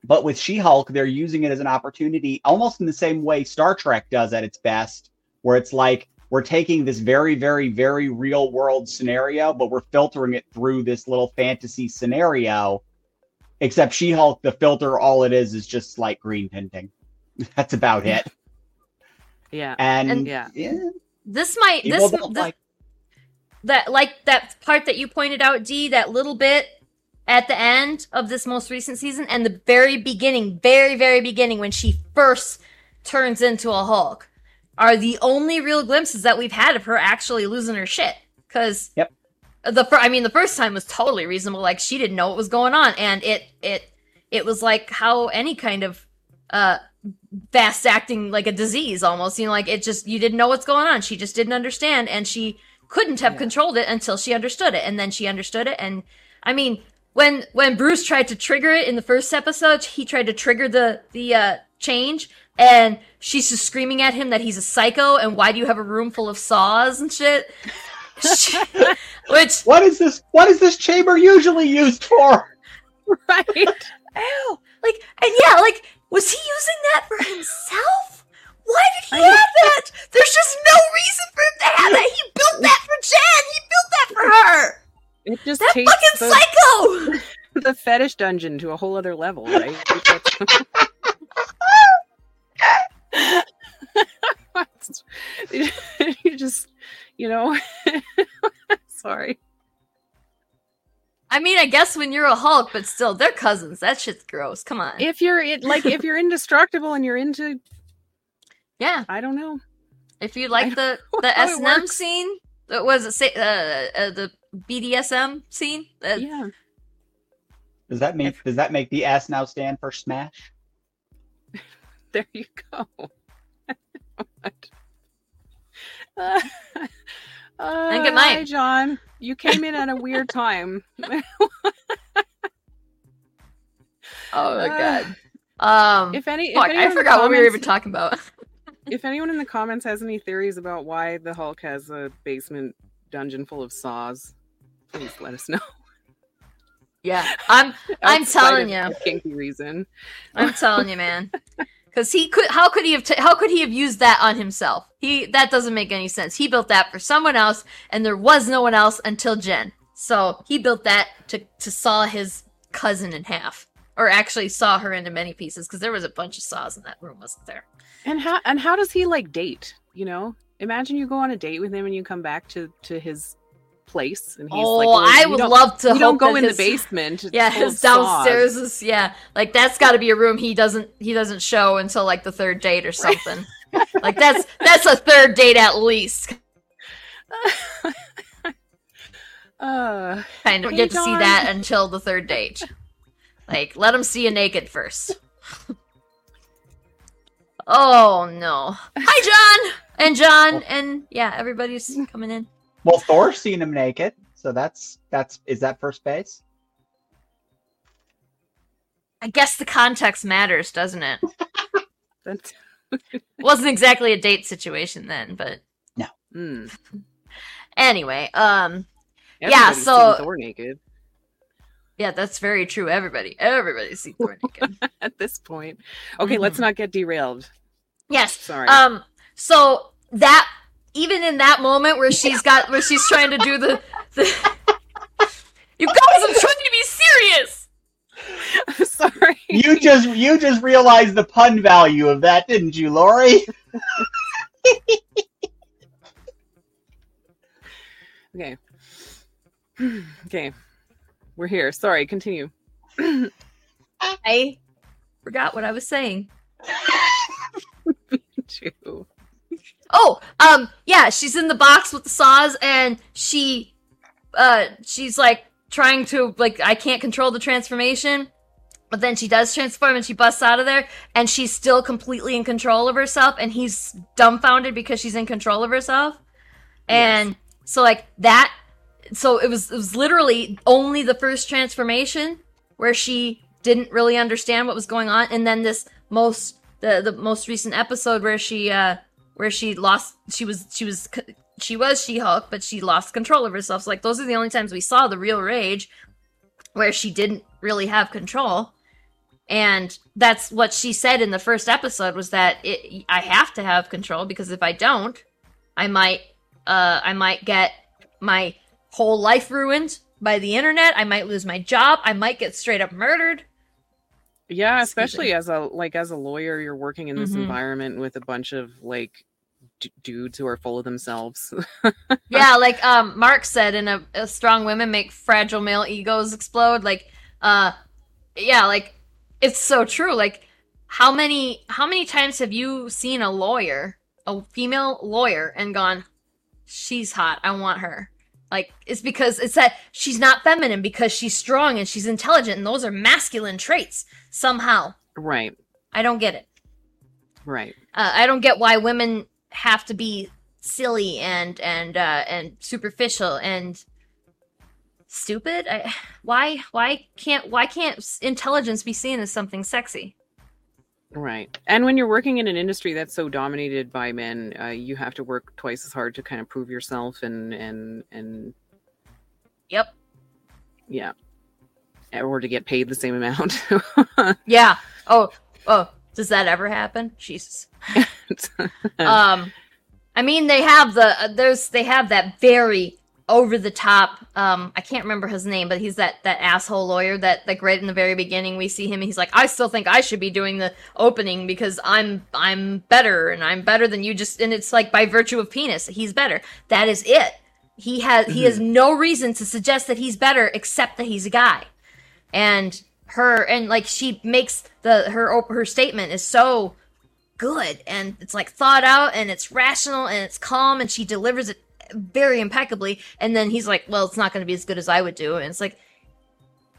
But with She-Hulk, they're using it as an opportunity, almost in the same way Star Trek does at its best, where it's like we're taking this very, very, very real world scenario, but we're filtering it through this little fantasy scenario. Except She Hulk, the filter, all it is is just like green tinting. That's about it. yeah, And, And- yeah, this might people this, this like. that like that part that you pointed out d that little bit at the end of this most recent season and the very beginning very very beginning when she first turns into a hulk are the only real glimpses that we've had of her actually losing her shit because Yep. The fir- i mean the first time was totally reasonable like she didn't know what was going on and it it it was like how any kind of uh fast acting like a disease almost you know like it just you didn't know what's going on she just didn't understand and she couldn't have Yeah. controlled it until she understood it and then she understood it and i mean when when bruce tried to trigger it in the first episode he tried to trigger the the uh change and she's just screaming at him that he's a psycho and why do you have a room full of saws and shit which What is this? What is this chamber usually used for? right. Ew. Like, and yeah, like, was he using that for himself? Why did he I- have that? There's just no reason for him to have that. He built that for Jen. He built that for her. It just That takes fucking the, psycho. the fetish dungeon to a whole other level, right? You just, you know, sorry. I mean, I guess when you're a Hulk, but still, they're cousins. That shit's gross. Come on. If you're it, like, if you're indestructible and you're into, yeah. I don't know, If you like the the how S and M scene, that was it. Say, uh, uh, the BDSM scene. Uh, yeah. Does that make does that make the S now stand for smash? There you go. Uh, And good Hi, night. John. You came in at a weird time. Oh my Uh, god. Um, if any, if fuck, I forgot what we were even talking about. If anyone in the comments has any theories about why the Hulk has a basement dungeon full of saws, please let us know. yeah, I'm I'm telling you. kinky reason. I'm telling you, man. Because he could, how could he have, t- how could he have used that on himself? He that doesn't make any sense. He built that for someone else, and there was no one else until Jen. So he built that to to saw his cousin in half, or actually saw her into many pieces, because there was a bunch of saws in that room, wasn't there? And how and how does he like date? You know, imagine you go on a date with him and you come back to to his place and he's oh, like, well, I would love to. You don't go in his- the basement. It's Yeah, his downstairs is yeah, like that's got to be a room he doesn't he doesn't show until like the third date or something. like that's that's a third date at least. uh, kind of get to see that until the third date. Like, let him see you naked first. oh no! Hi, John and John and yeah, everybody's coming in. Well, Thor's seen him naked, so that's that's is that first base? I guess the context matters, doesn't it? It wasn't exactly a date situation then, but mm. anyway, um, Yeah, so- seen Thor naked yeah, that's very true. Everybody, everybody's seen Thor naked. at this point. Okay, let's Mhm. not get derailed. Yes, Sorry. Um, so that even in that moment where she's got where she's trying to do the the You guys, I'm trying to be serious. I'm sorry. You just you just realized the pun value of that, didn't you, Laurie? Okay. okay. We're here. Sorry, continue. I forgot what I was saying. Chew. Oh, um, yeah, she's in the box with the saws and she uh she's like trying to like I can't control the transformation. But then she does transform and she busts out of there and she's still completely in control of herself and he's dumbfounded because she's in control of herself. And so like that so it was it was literally only the first transformation where she didn't really understand what was going on and then this most the the most recent episode where she uh where she lost she was she was she was she-hulk but she lost control of herself. So like those are the only times we saw the real rage where she didn't really have control. And that's what she said in the first episode was that it, i have to have control because if i don't i might uh i might get my whole life ruined by the internet. I might lose my job. I might get straight up murdered. Yeah, Excuse especially me. as a like as a lawyer, you're working in this Mhm. environment with a bunch of like d- dudes who are full of themselves. yeah, like um Mark said in a, a strong women make fragile male egos explode. Like uh yeah, like it's so true. Like how many how many times have you seen a lawyer, a female lawyer, and gone, She's hot, I want her. Like it's because it's that she's not feminine because she's strong and she's intelligent and those are masculine traits somehow. right, I don't get it. right. Uh, I don't get why women have to be silly and and uh, and superficial and stupid. I, why why can't why can't intelligence be seen as something sexy? Right. And when you're working in an industry that's so dominated by men, uh, you have to work twice as hard to kind of prove yourself and and and Yep. yeah, or to get paid the same amount. Yeah. Oh oh. Does that ever happen? Jesus. um, I mean, they have the uh, there's they have that very over the top. Um, I can't remember his name, but he's that that asshole lawyer that like right in the very beginning we see him. and He's like, I still think I should be doing the opening because I'm I'm better and I'm better than you. Just and it's like by virtue of penis, he's better. That is it. He has he has no reason to suggest that he's better except that he's a guy and her and like she makes the her her statement is so good and it's like thought out and it's rational and it's calm and she delivers it very impeccably and then he's like well it's not going to be as good as i would do and it's like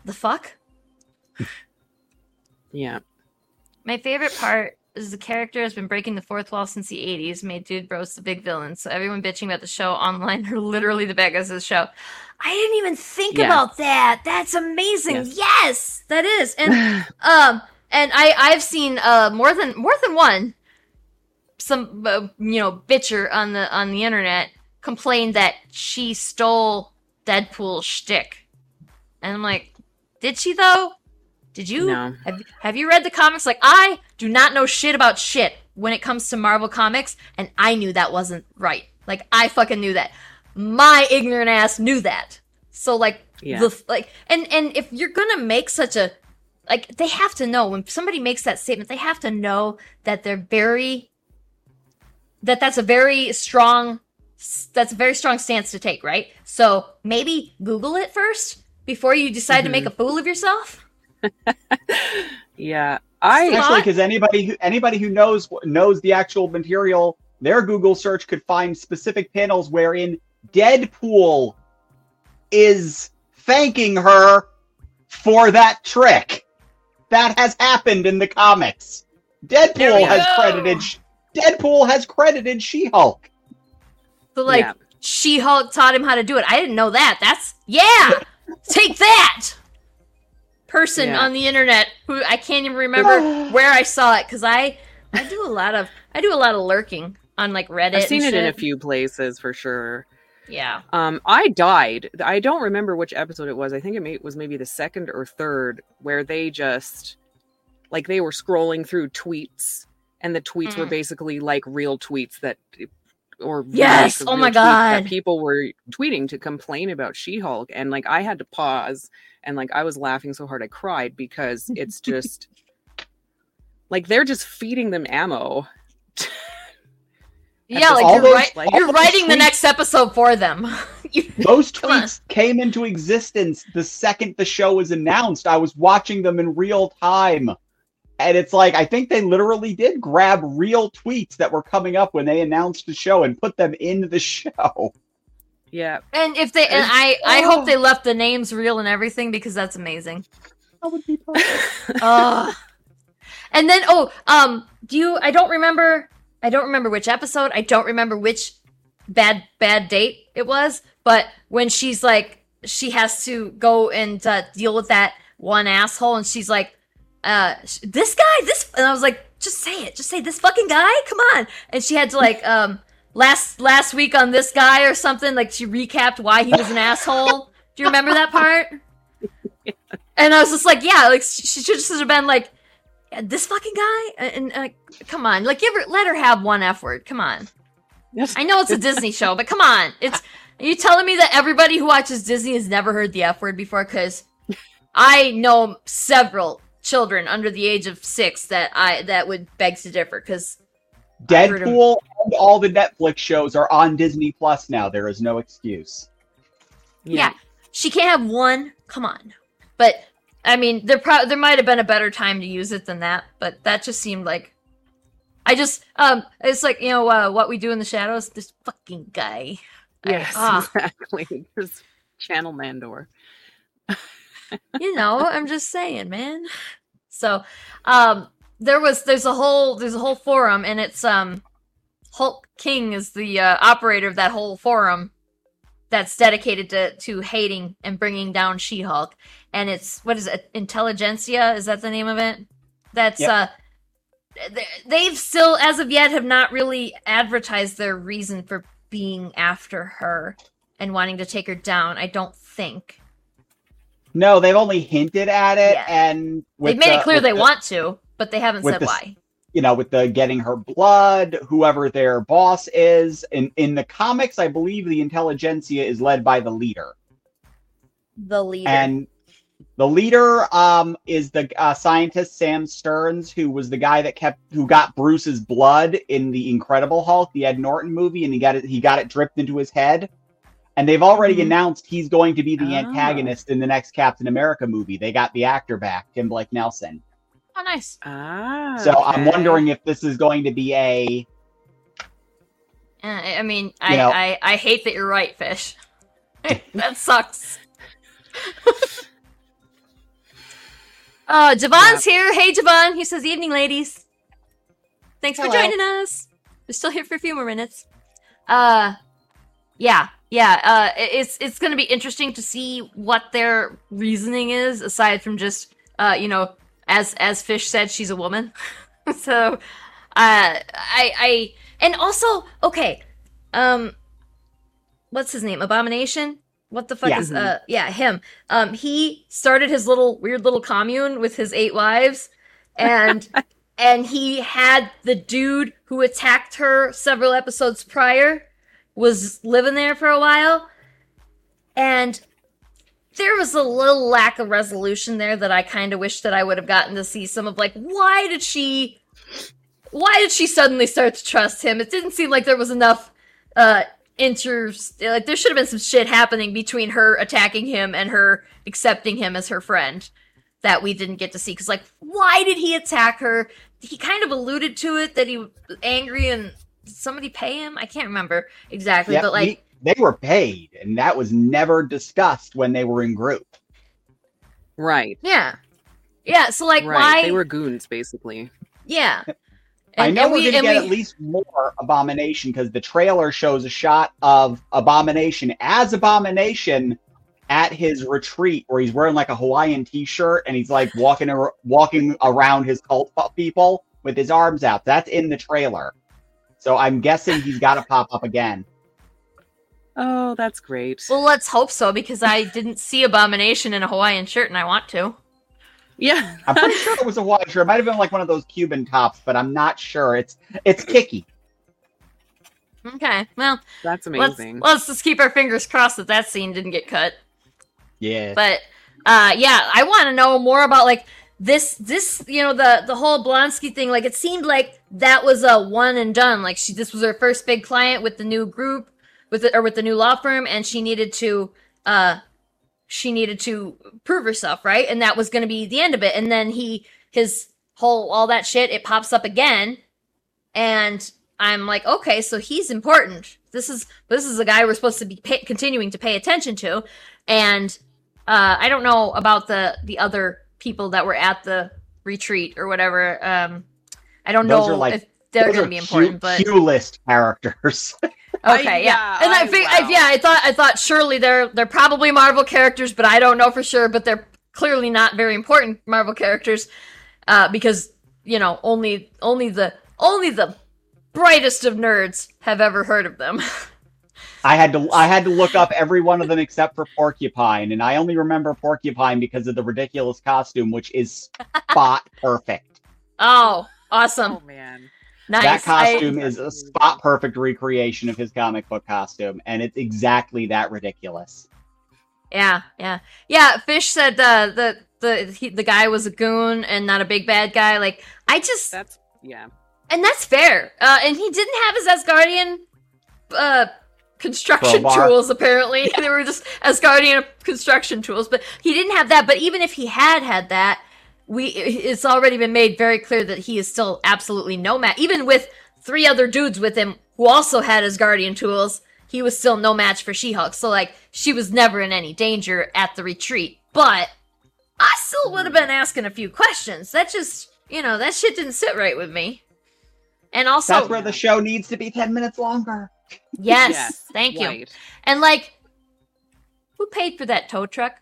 the fuck Yeah. My favorite part is the character has been breaking the fourth wall since the 80s, made Dude Bros the big villain. So everyone bitching about the show online are literally the bad guys of the show. I didn't even think Yeah. about that. That's amazing. Yes. Yes, that is. And um and I I've seen uh more than more than one some uh, you know bitcher on the on the internet complain that she stole Deadpool's shtick. And I'm like, did she though? Did you No. have, have you read the comics? Like, I do not know shit about shit when it comes to Marvel comics, and I knew that wasn't right. Like, I fucking knew that. My ignorant ass knew that. So, like, Yeah. the like, and and if you're gonna make such a like, they have to know when somebody makes that statement, they have to know that they're very that that's a very strong that's a very strong stance to take, right? So maybe Google it first before you decide to make a mm-hmm. fool of yourself. Yeah. I Smart. Especially because anybody who anybody who knows knows the actual material, their Google search could find specific panels wherein Deadpool is thanking her for that trick. That has happened in the comics. Deadpool has go. credited Deadpool has credited She-Hulk. So like Yeah. She Hulk taught him how to do it. I didn't know that. That's yeah. Take that. Person Yeah. on the internet who I can't even remember where I saw it because I I do a lot of I do a lot of lurking on like Reddit. I've seen and it in a few places for sure. Yeah. Um, I died. I don't remember which episode it was. I think it may, was maybe the second or third where they just like they were scrolling through tweets, and the tweets were Mm. basically like real tweets that or Yes! Oh my God. people were tweeting to complain about She-Hulk, and like I had to pause and like I was laughing so hard I cried because it's just like they're just feeding them ammo. Yeah, like you're, those- right, you're all those writing the next episode for them. You- Those Come on. tweets came into existence the second the show was announced. I was watching them in real time. And it's like I think they literally did grab real tweets that were coming up when they announced the show and put them in the show. Yeah, and if they and I I hope they left the names real and everything because that's amazing. That would be perfect. Ugh. And then oh, um, do you I don't remember I don't remember which episode, I don't remember which bad bad date it was, but when she's like she has to go and uh, deal with that one asshole and she's like uh this guy this and I was like just say it, just say this fucking guy, come on. And she had to like um last last week on this guy or something like she recapped why he was an asshole. Do you remember that part? And I was just like, yeah, like she should just have been like, "Yeah, this fucking guy, and, and uh, come on, like give her, let her have one F word. Come on. Yes. I know it's a Disney show, but come on, it's. Are you telling me that everybody who watches Disney has never heard the F word before? Because I know several children under the age of six that I that would beg to differ. Because. Deadpool and all the Netflix shows are on Disney Plus now. There is no excuse. yeah. she can't have one. Come on, but I mean, there pro- there might have been a better time to use it than that. But that just seemed like. I just um, it's like you know uh, what we do in the shadows. This fucking guy. I- Yes, ah. exactly. There's Channel Nandor. you know i'm just saying man so um there was there's a whole there's a whole forum and it's um hulk king is the uh, operator of that whole forum that's dedicated to to hating and bringing down she-hulk and it's what is it Intelligencia is that the name of it that's Yep. uh they've still as of yet have not really advertised their reason for being after her and wanting to take her down i don't think No, they've only hinted at it, Yeah. and They've made the- it clear they the- want to, but they haven't said the- why. you know, with the getting her blood, whoever their boss is. In in the comics, I believe the Intelligencia is led by the leader, The leader. and the leader um is the uh, scientist Sam Sterns, who was the guy that kept who got Bruce's blood in the Incredible Hulk, the Ed Norton movie, and he got it he got it dripped into his head. And they've already Mhm. announced he's going to be the Oh. antagonist in the next Captain America movie. They got the actor back, Tim Blake Nelson. oh, nice. Ah. So I'm wondering if this is going to be a Uh, I I mean, I, know- I I hate that you're right, fish. that sucks. Oh, Javon's here. Hey, Javon. He says, "Evening, ladies. Thanks for joining us. We're still here for a few more minutes." Uh, yeah, yeah. Uh, it's it's gonna be interesting to see what their reasoning is, aside from just, uh, you know, as as Fish said, she's a woman. so, uh, I I and also okay, um, what's his name? Abomination. What the fuck Yeah. is uh yeah him? Um, he started his little weird little commune with his eight wives, and and he had the dude who attacked her several episodes prior was living there for a while, and there was a little lack of resolution there that I kind of wish that I would have gotten to see some of like why did she why did she suddenly start to trust him? It didn't seem like there was enough uh inter like there should have been some shit happening between her attacking him and her accepting him as her friend that we didn't get to see cuz like why did he attack her? He kind of alluded to it that he was angry and did somebody pay him? I can't remember exactly, Yep, but like he- they were paid, and that was never discussed when they were in group. Right. yeah. Yeah, so like right. why They were goons, basically. Yeah. I know we're we- going to get we- at least more Abomination because the trailer shows a shot of Abomination as Abomination at his retreat, where he's wearing like a Hawaiian T-shirt and he's like walking ar- walking around his cult people with his arms out. That's in the trailer, so I'm guessing he's got to pop up again. Oh, that's great. Well, let's hope so because I didn't see Abomination in a Hawaiian shirt and I want to. Yeah. I'm pretty sure it was a Hawaiian shirt. It might have been like one of those Cuban tops, but I'm not sure. It's it's kicky. Okay, well, That's let's amazing. let's just keep our fingers crossed that that scene didn't get cut. Yeah. But uh, yeah, I want to know more about like this this you know the the whole Blonsky thing. Like it seemed like that was a one and done. Like she this was her first big client with the new group with the, or with the new law firm, and she needed to uh she needed to prove herself, right? And that was going to be the end of it. And then he his whole all that shit it pops up again, and I'm like, okay, so he's important. This is this is a guy we're supposed to be pay, continuing to pay attention to, and uh, I don't know about the the other people that were at the retreat or whatever. Um, I don't Those know like- if they're going to be important, but Q, list characters. okay, I- yeah. yeah, And I, I- fig- I wow. yeah, I thought I thought surely they're they're probably Marvel characters, but I don't know for sure. But they're clearly not very important Marvel characters uh, because you know only only the only the brightest of nerds have ever heard of them. I had to I had to look up every one of them except for Porcupine, and I only remember Porcupine because of the ridiculous costume, which is spot perfect. oh, awesome, oh man. Nice. that I- costume is a spot perfect recreation of his comic book costume, and it's exactly that ridiculous. Yeah, yeah, yeah. Fish said uh, the the he, the guy was a goon and not a big bad guy. Like I just That's yeah. and that's fair. Uh, and he didn't have his Asgardian uh, construction Crowbar. tools. Apparently, they were just Asgardian construction tools. But he didn't have that. But even if he had had that, we it's already been made very clear that he is still absolutely no match. Even with three other dudes with him who also had Asgardian tools, he was still no match for She-Hulk. So like she was never in any danger at the retreat. But I still would have been asking a few questions. That just you know that shit didn't sit right with me. And also, That's where the show needs to be ten minutes longer. yes, Yes, thank you. Right. And like, who paid for that tow truck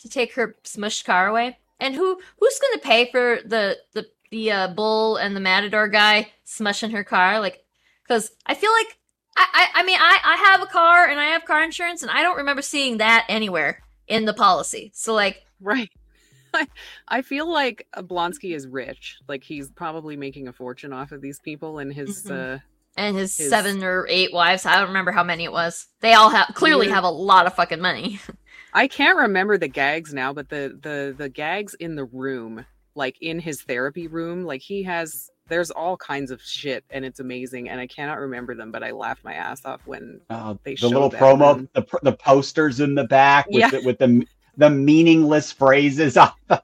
to take her smushed car away? And who who's gonna pay for the the the uh, bull and the matador guy smushing her car? Like, because I feel like I, I I mean I I have a car and I have car insurance and I don't remember seeing that anywhere in the policy. So like, Right. I, I feel like Blonsky is rich. Like he's probably making a fortune off of these people and his Mhm. uh and his, His- seven or eight wives. I don't remember how many it was. They all have clearly have a lot of fucking money. I can't remember the gags now, but the the the gags in the room, like in his therapy room, like he has there's all kinds of shit and it's amazing and I cannot remember them, but I laughed my ass off when Oh, They the little that promo, one. the the posters in the back with Yeah. the, with the the meaningless phrases on them.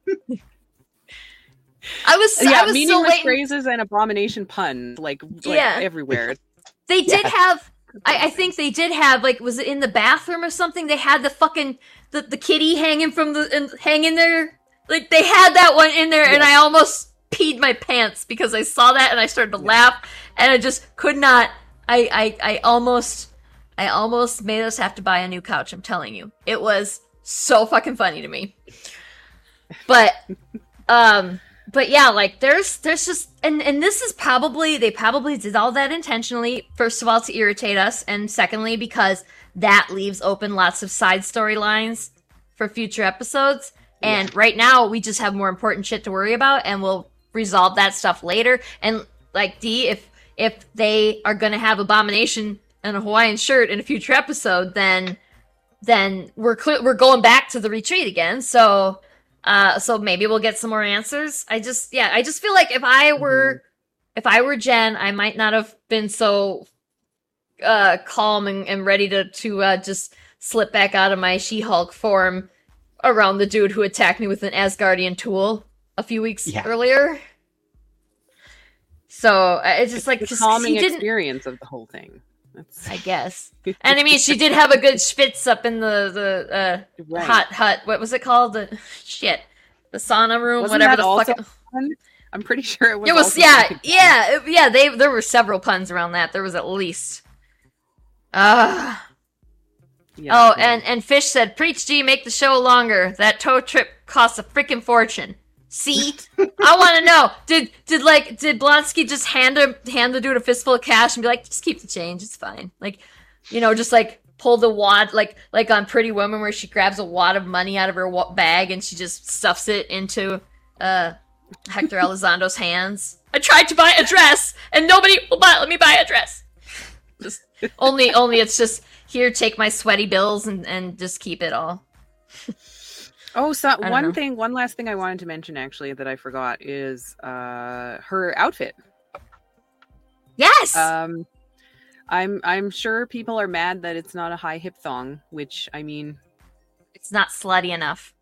I was I yeah, was still meaningless waiting. phrases and abomination puns like, like Yeah. everywhere. They did Yes. have. I, I think they did have like was it in the bathroom or something? They had the fucking the, the kitty hanging from the and hanging there like they had that one in there, and I almost peed my pants because I saw that and I started to laugh, and I just could not. I I I almost I almost made us have to buy a new couch. I'm telling you, it was so fucking funny to me. But um but yeah, like there's there's just and and this is probably they probably did all that intentionally. First of all, to irritate us, and secondly because that leaves open lots of side storylines for future episodes. And right now, we just have more important shit to worry about, and we'll resolve that stuff later. And like D, if if they are gonna have Abomination and a Hawaiian shirt in a future episode, then then we're cl- we're going back to the retreat again. So uh, so maybe we'll get some more answers. I just, yeah, I just feel like if I were, if I were Jen, I might not have been so uh, calm and, and ready to to uh, just slip back out of my She-Hulk form around the dude who attacked me with an Asgardian tool a few weeks Yeah. earlier. So it's just like the 'cause calming he didn't. experience of the whole thing. That's I guess, and I mean, she did have a good schwitz up in the the uh, right. hot hut. What was it called? The shit, the sauna room, Wasn't whatever the fuck. fun? I'm pretty sure it was. It was yeah, yeah, it- yeah. They there were several puns around that. There was at least. Uh, Yeah, oh, yeah. and and Fish said, "Preach, G, make the show longer. That tow trip costs a freaking fortune." See, I want to know did did like did Blonsky just hand him hand the dude a fistful of cash and be like, just keep the change, it's fine. Like, you know, just like pull the wad like like on Pretty Woman where she grabs a wad of money out of her wa- bag and she just stuffs it into uh Hector Elizondo's hands. I tried to buy a dress and nobody will buy let me buy a dress. Just only only it's just here take my sweaty bills and and just keep it all. Oh, so don't one know. thing, one last thing I wanted to mention actually that I forgot is uh her outfit. Yes. Um I'm I'm sure people are mad that it's not a high hip thong, which I mean, it's not slutty enough.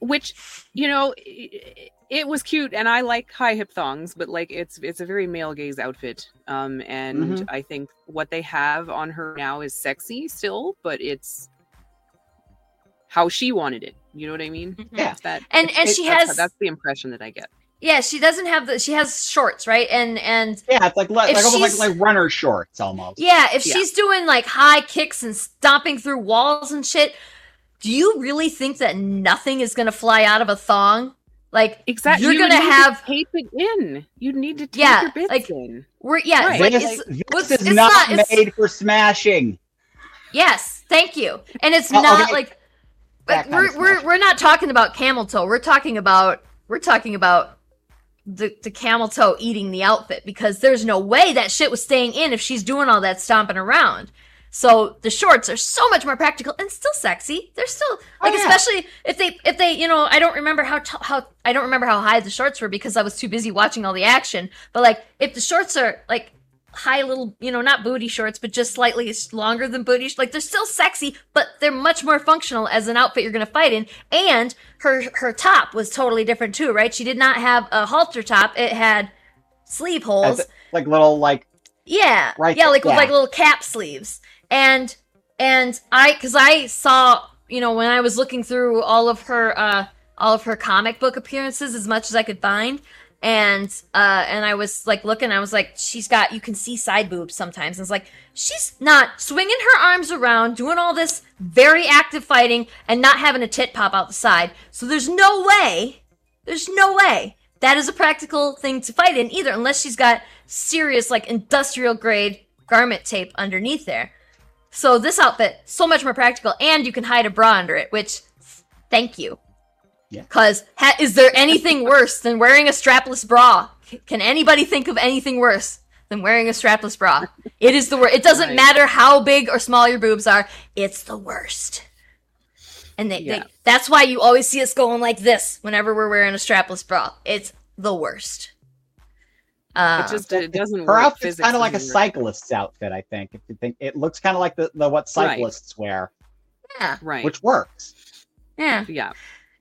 which you know, it, it was cute and I like high hip thongs, but like it's it's a very male gaze outfit. Um and Mhm. I think what they have on her now is sexy still, but it's how she wanted it. You know what I mean? Mm-hmm. Yeah. It's that And- it's- and it- she that's- has- that's the impression that I get. Yeah, she doesn't have the. She has shorts, right? And and Yeah, it's like like, almost like, like runner shorts almost. yeah, if Yeah. she's doing like high kicks and stomping through walls and shit, do you really think that nothing is gonna fly out of a thong? Like Exactly. You're you gonna need to have- tape it in. You need to tape Yeah, your bits like- in. we're yeah, Right. like this it's, this what's- is it's not, not- it's- made for smashing. yes, thank you. And it's Oh, not okay. like We're we're we're not talking about camel toe. We're talking about we're talking about the the camel toe eating the outfit because there's no way that shit was staying in if she's doing all that stomping around. So the shorts are so much more practical and still sexy. They're still like Oh, yeah. especially if they if they you know I don't remember how t- how I don't remember how high the shorts were because I was too busy watching all the action. But like if the shorts are like high little you know not booty shorts but just slightly longer than booty sh- like they're still sexy but they're much more functional as an outfit you're gonna fight in. And her her top was totally different too right? She did not have a halter top. It had sleeve holes. Like little like yeah, Right, Yeah, like with yeah. like little cap sleeves, and and I because I saw you know when I was looking through all of her uh all of her comic book appearances as much as I could find, and uh and I was like looking, I was like she's got you can see side boobs sometimes, and it's like she's not swinging her arms around doing all this very active fighting and not having a tit pop out the side. So there's no way, there's no way that is a practical thing to fight in either, unless she's got serious, like industrial grade garment tape underneath there. So this outfit, so much more practical, and you can hide a bra under it, which, thank you. Yeah. Cause ha- is there anything worse than wearing a strapless bra? C- Can anybody think of anything worse than wearing a strapless bra? It is the worst. It doesn't Right. matter how big or small your boobs are. It's the worst. And they, Yeah. they, that's why you always see us going like this whenever we're wearing a strapless bra. It's the worst. Uh, it just it doesn't her work. outfit's kind of like a doesn't cyclist's outfit. I think. If you think it looks kind of like the, the what cyclists wear, yeah, Right. which works. yeah. yeah.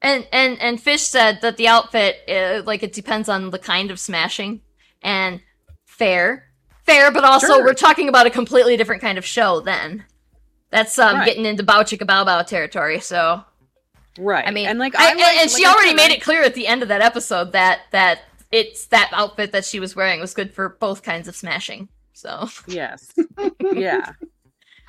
And and and Fish said that the outfit, uh, like, it depends on the kind of smashing, and fair, fair, but also Sure. we're talking about a completely different kind of show. Then that's um Right. getting into Bow Chicka Bow Bow territory. So Right. I mean, and like, I, I, and, like- and she like already made it clear at the end of that episode that that it's that outfit that she was wearing was good for both kinds of smashing. So, Yes. yeah.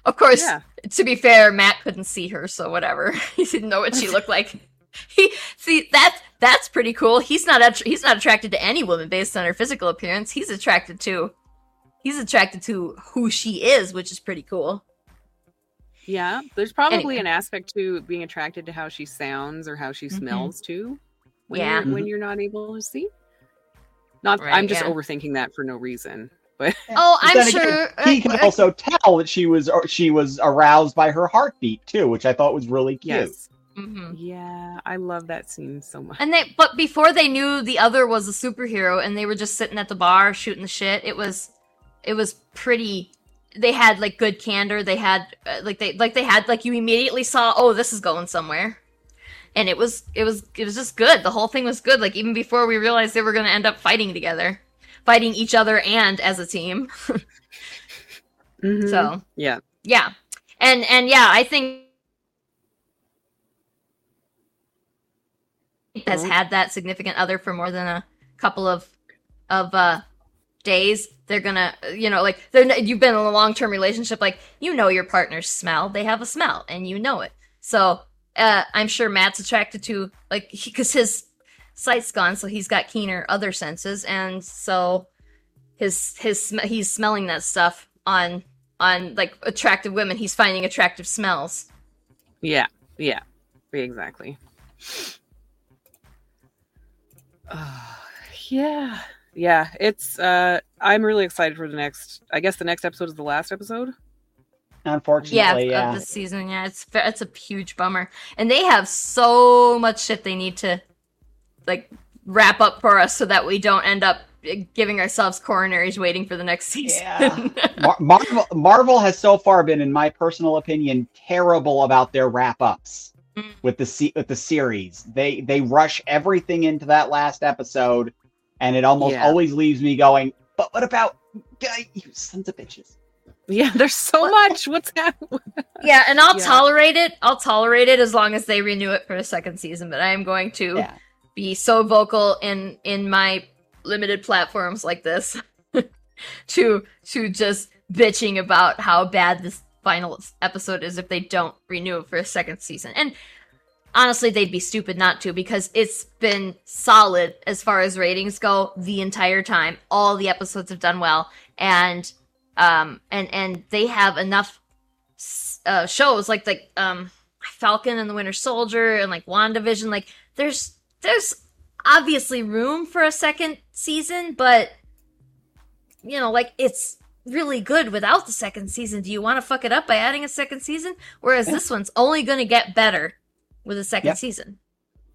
of course, Yeah. to be fair, Matt couldn't see her, so whatever. he didn't know what she looked like. He see that that's pretty cool. He's not att- he's not attracted to any woman based on her physical appearance. He's attracted to he's attracted to who she is, which is pretty cool. Yeah. There's probably Anyway. an aspect to being attracted to how she sounds or how she Mhm. smells too. When Yeah. You're, when you're not able to see. Not. Right, I'm just yeah. overthinking that for no reason. But Oh, I'm then sure. again, he uh, can uh, also tell that she was or she was aroused by her heartbeat too, which I thought was really cute. Yes. Mhm. Yeah. I love that scene so much. And they, but before they knew the other was a superhero, and they were just sitting at the bar shooting the shit. It was, it was pretty. They had like good candor. They had uh, like they like they had like you immediately saw, oh, this is going somewhere, and it was it was it was just good. The whole thing was good. Like even before we realized they were going to end up fighting together, fighting each other and as a team. Mhm. So yeah. yeah, and and yeah, I think has had that significant other for more than a couple of of uh days they're gonna you know like they're you've been in a long-term relationship like you know your partner's smell they have a smell and you know it so uh i'm sure matt's attracted to like because his sight's gone so he's got keener other senses and so his his sm- he's smelling that stuff on on like attractive women he's finding attractive smells Yeah. Yeah. Exactly. Uh, yeah. Yeah. It's. uh I'm really excited for the next. I guess the next episode is the last episode. Unfortunately, yeah. of this season yeah it's it's a huge bummer and they have so much shit they need to like wrap up for us so that we don't end up giving ourselves coronaries waiting for the next season Yeah. Mar- Marvel, Marvel has so far been, in my personal opinion, terrible about their wrap ups. Mm. with the se- with the series. They they rush everything into that last episode, and it almost Yeah. always leaves me going. But what about you sons of bitches? Yeah. There's so What- much. What's happening? yeah and i'll Yeah. tolerate it i'll tolerate it as long as they renew it for a second season but i am going to Yeah. be so vocal in in my limited platforms like this to to just bitching about how bad this final episode is if they don't renew for a second season. And honestly they'd be stupid not to because it's been solid as far as ratings go the entire time. All the episodes have done well. And um and and they have enough uh shows like like um falcon and the winter soldier and like wandavision. Like there's there's obviously room for a second season, but you know, like it's really good without the second season. Do you want to fuck it up by adding a second season? Whereas Yeah. this one's only going to get better with a second Yep. season.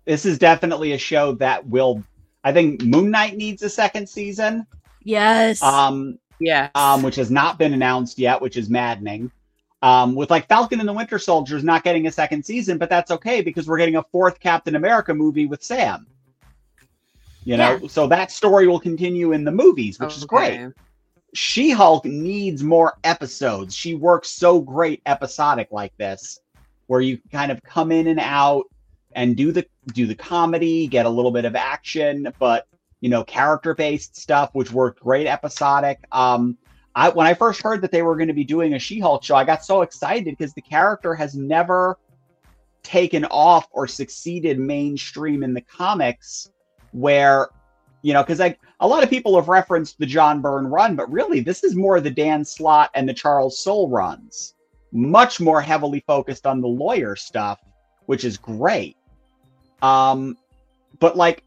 This is definitely a show that will. I think Moon Knight needs a second season, Yes. um, Yeah. um, which has not been announced yet, which is maddening. Um, with like Falcon and the Winter Soldiers not getting a second season, but that's okay because we're getting a fourth Captain America movie with Sam. You know, so that story will continue in the movies, which is great. She Hulk needs more episodes. She works so great episodic like this, where you kind of come in and out and do the do the comedy, get a little bit of action, but you know, character based stuff, which worked great episodic. Um, I when I first heard that they were going to be doing a She Hulk show, I got so excited because the character has never taken off or succeeded mainstream in the comics where you know because like a lot of people have referenced the john byrne run but really this is more the dan slott and the charles soule runs. Much more heavily focused on the lawyer stuff which is great. Um but like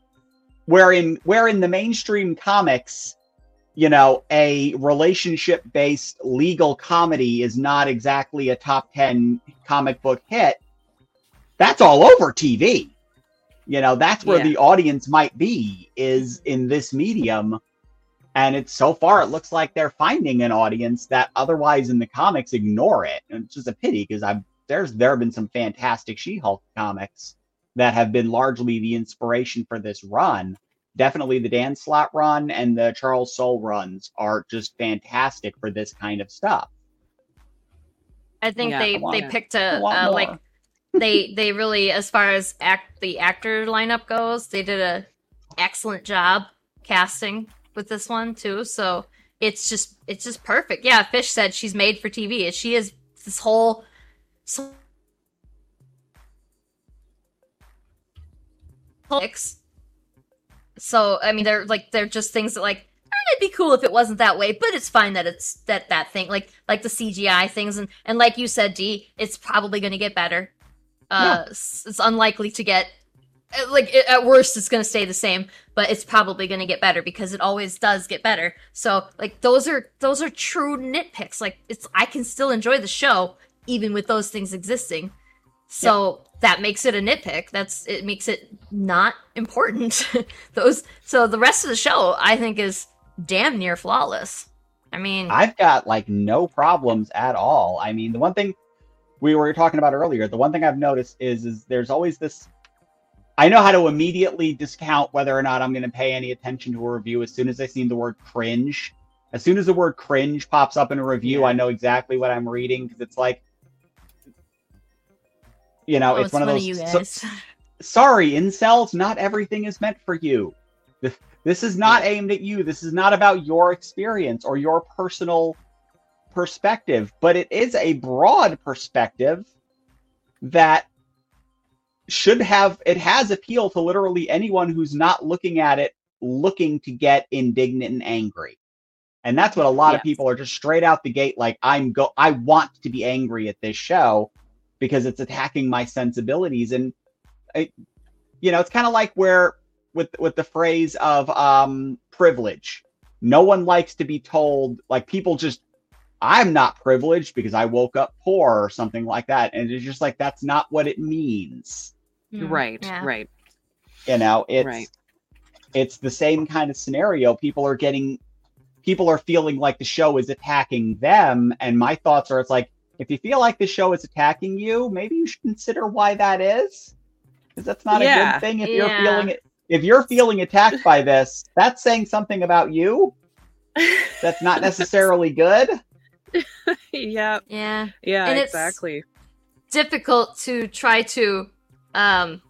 where in where in the mainstream comics you know a relationship based legal comedy is not exactly a top 10 comic book hit that's all over tv you know that's where Yeah. the audience might be is in this medium. And it's so far it looks like they're finding an audience that otherwise in the comics ignore it. And it's just a pity because i've there's there have been some fantastic she-hulk comics that have been largely the inspiration for this run. Definitely the dan slott run and the charles soule runs are just fantastic for this kind of stuff. I think Yeah, they they picked a, want uh, like they they really, as far as act the actor lineup goes, they did a excellent job casting with this one too. So it's just it's just perfect. Yeah, Fish said she's made for TV. She is this whole. So, so I mean, they're like they're just things that like it'd be cool if it wasn't that way, but it's fine that it's that that thing like like the CGI things and and like you said, D, it's probably going to get better. Uh, yeah. it's, unlikely to get uh, like it, at worst it's going to stay the same, but it's probably going to get better because it always does get better. So like those are those are true nitpicks. Like it's I can still enjoy the show even with those things existing. So yeah. that makes it a nitpick. That's it makes it not important. those so the rest of the show I think is damn near flawless. I mean, I've got like no problems at all. I mean, the one thing we were talking about earlier, the one thing I've noticed is is there's always this I know how to immediately discount whether or not I'm going to pay any attention to a review as soon as I see the word cringe. As soon as the word cringe pops up in a review, I know exactly what I'm reading because it's like you know, oh, it's, it's, one of those so, sorry, incels, not everything is meant for you. This is not yeah. aimed at you. This is not about your experience or your personal perspective, but it is a broad perspective that should have it has appeal to literally anyone who's not looking at it looking to get indignant and angry. And that's what a lot yes. of people are just straight out the gate like I'm go I want to be angry at this show because it's attacking my sensibilities and I, you know, it's kind of like where with with the phrase of um, privilege. No one likes to be told like people just I'm not privileged because I woke up poor or something like that, and it's just like that's not what it means. Mm, right, yeah. right. You know, it's right. it's the same kind of scenario. People are getting people are feeling like the show is attacking them, and my thoughts are it's like if you feel like the show is attacking you, maybe you should consider why that is. Because that's not yeah. a good thing if yeah. you're feeling it if you're feeling attacked by this, that's saying something about you that's not necessarily good. yeah. Yeah. Yeah, and exactly. difficult to try to um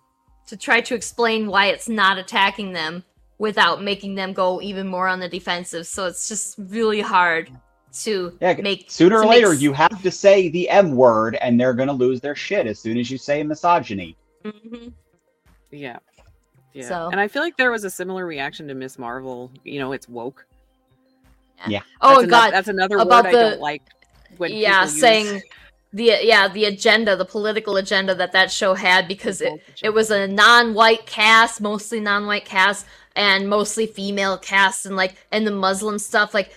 to try to explain why it's not attacking them without making them go even more on the defensive. So it's just really hard to yeah, make sooner or later make... you have to say the M word and they're gonna lose their shit as soon as you say misogyny. Mm-hmm. Yeah. Yeah. So. And I feel like there was a similar reaction to Miss Marvel. You know, it's woke. Yeah. Oh that's God, another, that's another About word the, I don't like. When yeah, saying use... the yeah the agenda, the political agenda that that show had because it it was a non-white cast, mostly non-white cast, and mostly female cast, and like and the Muslim stuff like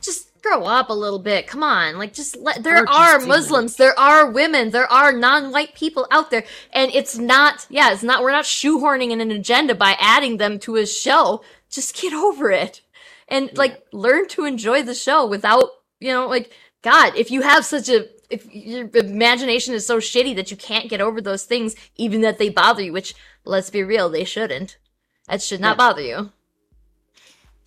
just grow up a little bit. Come on. Like just let there are Muslims, there are women, there are non-white people out there and it's not yeah, it's not we're not shoehorning in an agenda by adding them to a show. Just get over it. And like learn to enjoy the show without, you know, like god, if you have such a if your imagination is so shitty that you can't get over those things even that they bother you, which let's be real, they shouldn't. That should not yeah. bother you.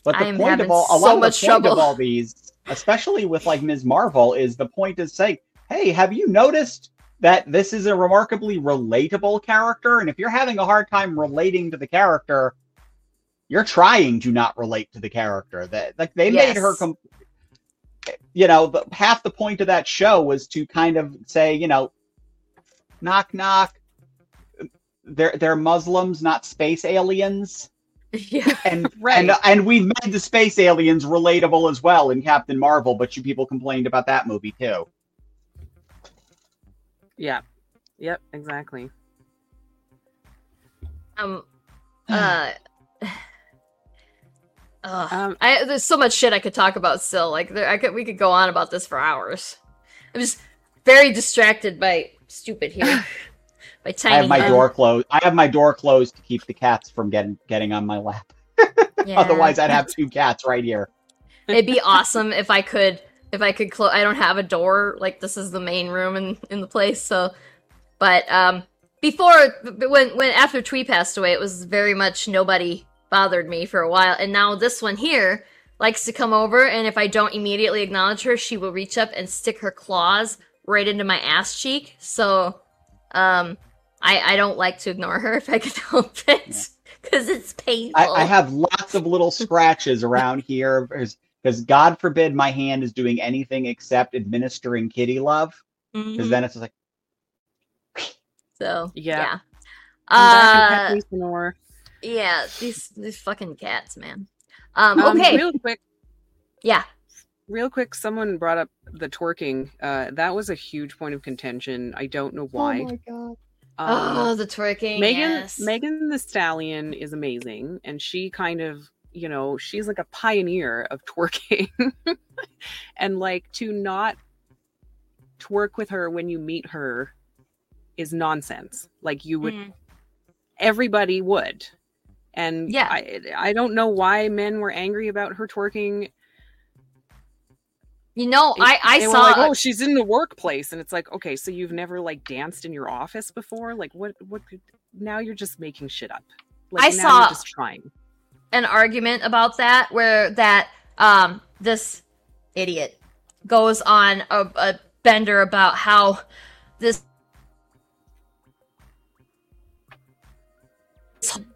But the point of all, a lot so of the point of all these especially with like Ms. Marvel, is the point is saying, hey, have you noticed that this is a remarkably relatable character? And if you're having a hard time relating to the character, you're trying to not relate to the character. That like they yes. made her com- you know, the, half the point of that show was to kind of say, you know, knock knock. They're they're Muslims, not space aliens. Yeah, and right. and and we've made the space aliens relatable as well in Captain Marvel, but you people complained about that movie too. Yeah. Yep. Exactly. Um. Uh. Um, I, there's so much shit I could talk about still. Like, there, I could, we could go on about this for hours. I'm just very distracted by stupid here. by tiny. I have my um, door closed. I have my door closed to keep the cats from getting getting on my lap. yeah. Otherwise, I'd have two cats right here. It'd be awesome if I could if I could close. I don't have a door. Like this is the main room in in the place. So, but um, before when when after Twee passed away, it was very much nobody bothered me for a while, and now this one here likes to come over, and if I don't immediately acknowledge her, she will reach up and stick her claws right into my ass cheek. So Um, I I don't like to ignore her if I can help it because it's painful. I, I have lots of little scratches around here because God forbid my hand is doing anything except administering kitty love. Because Mhm. then it's just like, so Yeah. yeah. Come back and Uh, pet me some more. yeah, these these fucking cats, man. Um, Um, okay, Real quick, yeah. real quick. Someone brought up the twerking. Uh, that was a huge point of contention. I don't know why. oh my god. Um, oh, the twerking. Megan yes. Megan Thee Stallion is amazing and she kind of you know she's like a pioneer of twerking and like to not twerk with her when you meet her is nonsense like you would Mm. everybody would and Yeah. I, I don't know why men were angry about her twerking You know, I I saw. like oh she's in the workplace and it's like okay so you've never like danced in your office before like what what could- now you're just making shit up like I saw- just trying an argument about that where that um this idiot goes on a, a bender about how this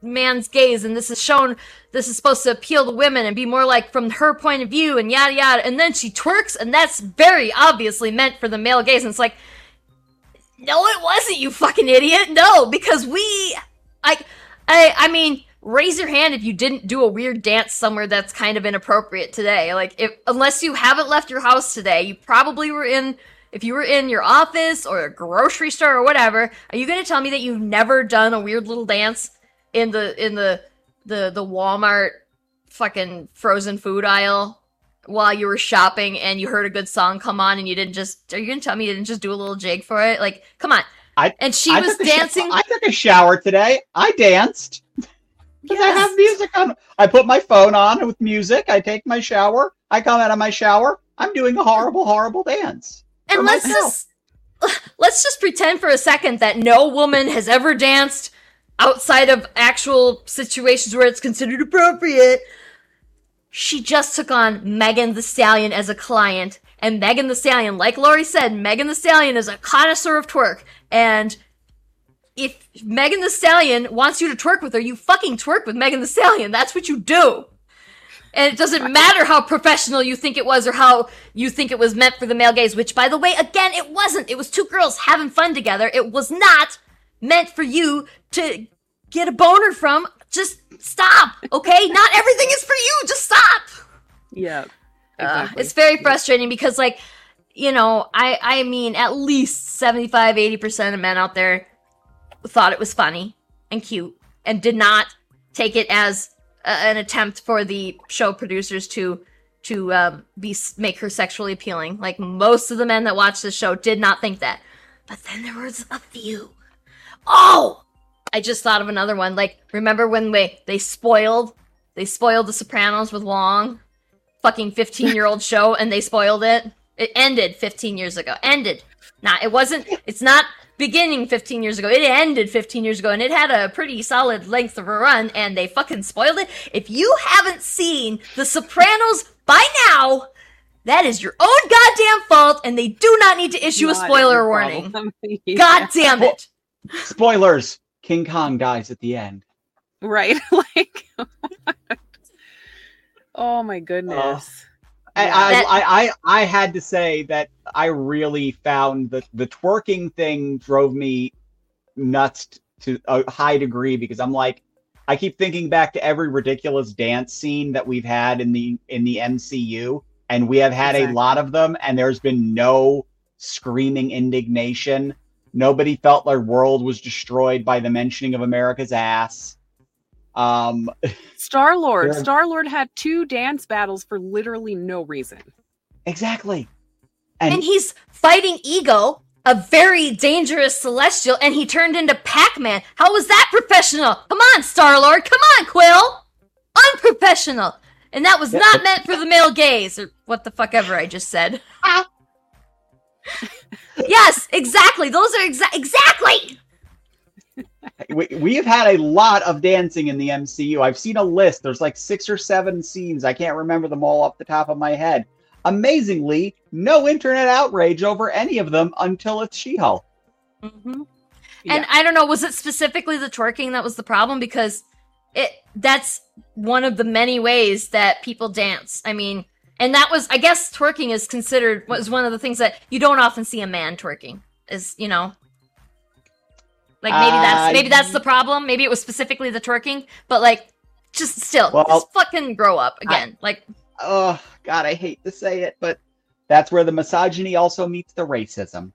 man's gaze and this is shown this is supposed to appeal to women and be more like from her point of view and yada yada. And then she twerks and that's very obviously meant for the male gaze. And it's like no it wasn't you fucking idiot. No because we i i i mean raise your hand if you didn't do a weird dance somewhere that's kind of inappropriate today. Like if unless you haven't left your house today you probably were in if you were in your office or a grocery store or whatever are you going to tell me that you've never done a weird little dance in the in the the the Walmart fucking frozen food aisle while you were shopping and you heard a good song come on and you didn't just are you gonna tell me you didn't just do a little jig for it like come on I- and she I was took a sho- dancing I took a shower today. I danced. Because I have music on. I put my phone on with music. I take my shower. I come out of my shower. I'm doing a horrible, horrible dance. And let's myself. just let's just pretend for a second that no woman has ever danced outside of actual situations where it's considered appropriate. She just took on Megan Thee Stallion as a client, and Megan Thee Stallion, like Laurie said, Megan Thee Stallion is a connoisseur of twerk. And if Megan Thee Stallion wants you to twerk with her, you fucking twerk with Megan Thee Stallion. That's what you do. And it doesn't matter how professional you think it was or how you think it was meant for the male gaze, which, by the way, again, it wasn't. It was two girls having fun together. It was not meant for you to get a boner from. Just stop, okay? not everything is for you. Just stop. Yeah. Uh, it's very Yeah. frustrating because, like, you know, I, I mean, at least 75, 80% of men out there thought it was funny and cute and did not take it as a, an attempt for the show producers to to um, be make her sexually appealing. Like most of the men that watched the show did not think that. But then there was a few. Oh, I just thought of another one. Like remember when they they spoiled they spoiled The Sopranos with Long, fucking fifteen year old show, and they spoiled it. It ended fifteen years ago. Ended. Not. It wasn't. It's not beginning 15 years ago. It ended 15 years ago and it had a pretty solid length of a run and they fucking spoiled it. If you haven't seen The Sopranos by now, that is your own goddamn fault and they do not need to issue a spoiler warning. Yeah. God damn it. Spoilers. King Kong dies at the end. Right. like Oh my goodness. Uh, I, Yeah. I, That- I, I, I had to say that I really found that the twerking thing drove me nuts to a high degree because I'm like, I keep thinking back to every ridiculous dance scene that we've had in the in the MCU, and we have had Exactly. a lot of them, and there's been no screaming indignation. Nobody felt their world was destroyed by the mentioning of America's ass. Um, Star Lord. Star Lord had two dance battles for literally no reason. exactly. And he's fighting Ego, a very dangerous celestial, and he turned into Pac-Man. How was that professional? Come on, Star-Lord. Come on, Quill. Unprofessional. And that was not meant for the male gaze, or what the fuck ever I just said. Yes, exactly. Those are exa- exactly. we, we have had a lot of dancing in the MCU. I've seen a list. There's like six or seven scenes. I can't remember them all off the top of my head. Amazingly, no internet outrage over any of them until it's She-Hulk. hmm And I don't know, was it specifically the twerking that was the problem? Because it that's one of the many ways that people dance. I mean, and that was I guess twerking is considered was one of the things that you don't often see a man twerking. Is you know like maybe that's Uh, maybe that's the problem. Maybe it was specifically the twerking, but like just still Well, just fucking grow up again. like Oh God, I hate to say it, but that's where the misogyny also meets the racism.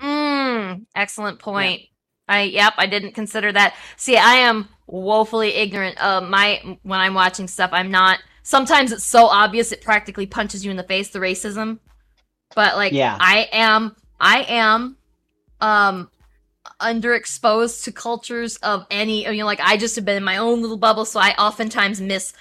Mm, excellent point. I yep, I didn't consider that. See, I am woefully ignorant of my when I'm watching stuff. I'm not. Sometimes it's so obvious it practically punches you in the face. The racism, but like, Yeah. I am. I am. Um, underexposed to cultures of any. You know, like I just have been in my own little bubble, so I oftentimes miss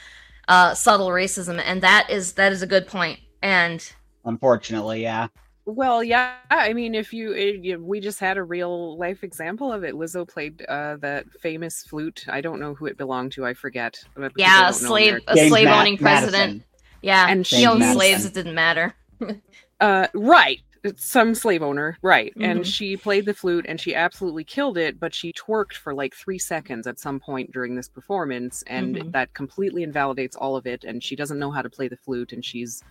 uh subtle racism, and that is that is a good point. And Unfortunately, yeah. Well, yeah. I mean, if you, it, you, we just had a real life example of it. Lizzo played uh, that famous flute. I don't know who it belonged to. I forget. because I yeah, a slave, a James slave Ma- owning president. Madison. Yeah, And and she she owned slaves. It didn't matter. Uh, right. It's some slave owner, right? Mhm. And she played the flute, and she absolutely killed it. But she twerked for like three seconds at some point during this performance, and Mhm. that completely invalidates all of it. And she doesn't know how to play the flute, and she's.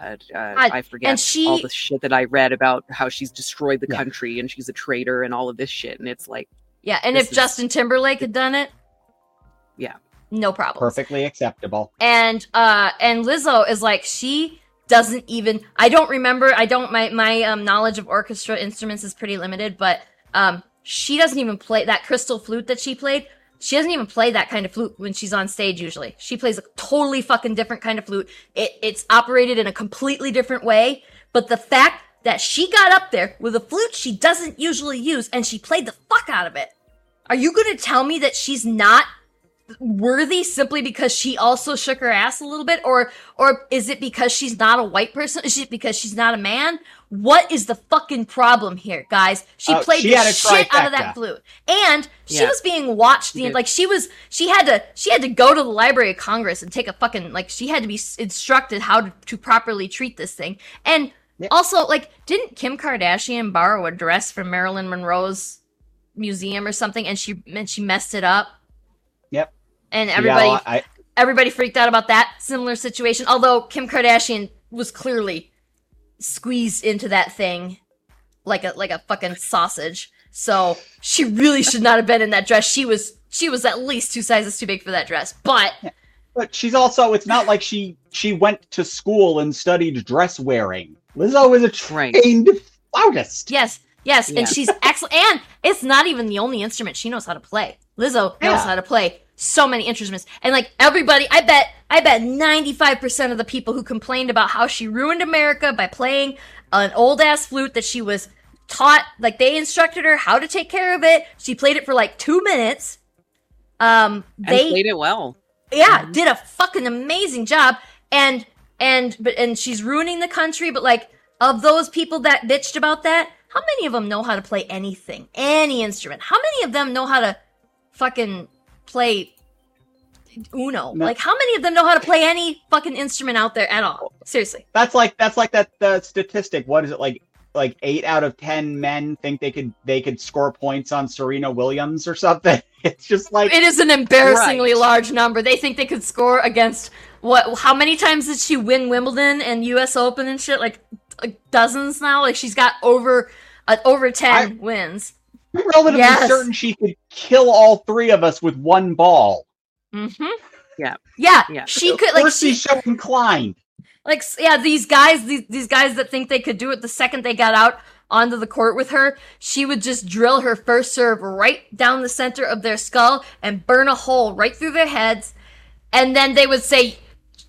Uh, uh, I forget and she- all the shit that I read about how she's destroyed the Yeah. country and she's a traitor and all of this shit. And it's like, Yeah, and if is- Justin Timberlake had done it, Yeah. no problem. Perfectly acceptable. And uh, and Lizzo is like she doesn't even. I don't remember. I don't. My my um, knowledge of orchestra instruments is pretty limited, but um, she doesn't even play that crystal flute that she played. She doesn't even play that kind of flute when she's on stage usually. She plays a totally fucking different kind of flute. It, it's operated in a completely different way. But the fact that she got up there with a flute she doesn't usually use and she played the fuck out of it. Are you gonna tell me that she's not worthy simply because she also shook her ass a little bit? Or or is it because she's not a white person? Is it because she's not a man? What is the fucking problem here guys? She Oh, played she the shit out of that flute. And she Yeah. was being watched the like she was she had to she had to go to the library of congress and take a fucking like she had to be instructed how to, to properly treat this thing. And Yeah. also like didn't kim kardashian borrow a dress from marilyn monroe's museum or something and she and she messed it up Yep. and Yeah, everybody I, everybody freaked out about that similar situation although kim kardashian was clearly squeezed into that thing like a like a fucking sausage so she really should not have been in that dress she was she was at least two sizes too big for that dress but but she's also. It's not like she she went to school and studied dress wearing. Lizzo is a Right. trained flautist. yes yes Yeah. and she's excellent and it's not even the only instrument she knows how to play lizzo knows Yeah. how to play so many instruments and like everybody i bet i bet 95% of the people who complained about how she ruined america by playing an old ass flute that she was taught like they instructed her how to take care of it. She played it for like two minutes. Um and they played it well. yeah Mhm. did a fucking amazing job. And and but and she's ruining the country but like of those people that bitched about that how many of them know how to play anything? Any instrument? How many of them know how to fucking play uno No. like how many of them know how to play any fucking instrument out there at all seriously That's like that's like that the statistic. What is it like? Like eight out of ten men think they could they could score points on Serena Williams or something. It's just like it is an embarrassingly Right. large number they think they could score against what how many times did she win wimbledon and us open and shit like, like dozens now like she's got over uh, over 10 wins I'm relatively Yes. certain she could kill all three of us with one ball. Mm-hmm. Yeah. Yeah. Yeah. She Of could like she she's so inclined. like yeah, these guys these these guys that think they could do it the second they got out onto the court with her, she would just drill her first serve right down the center of their skull and burn a hole right through their heads. And then they would say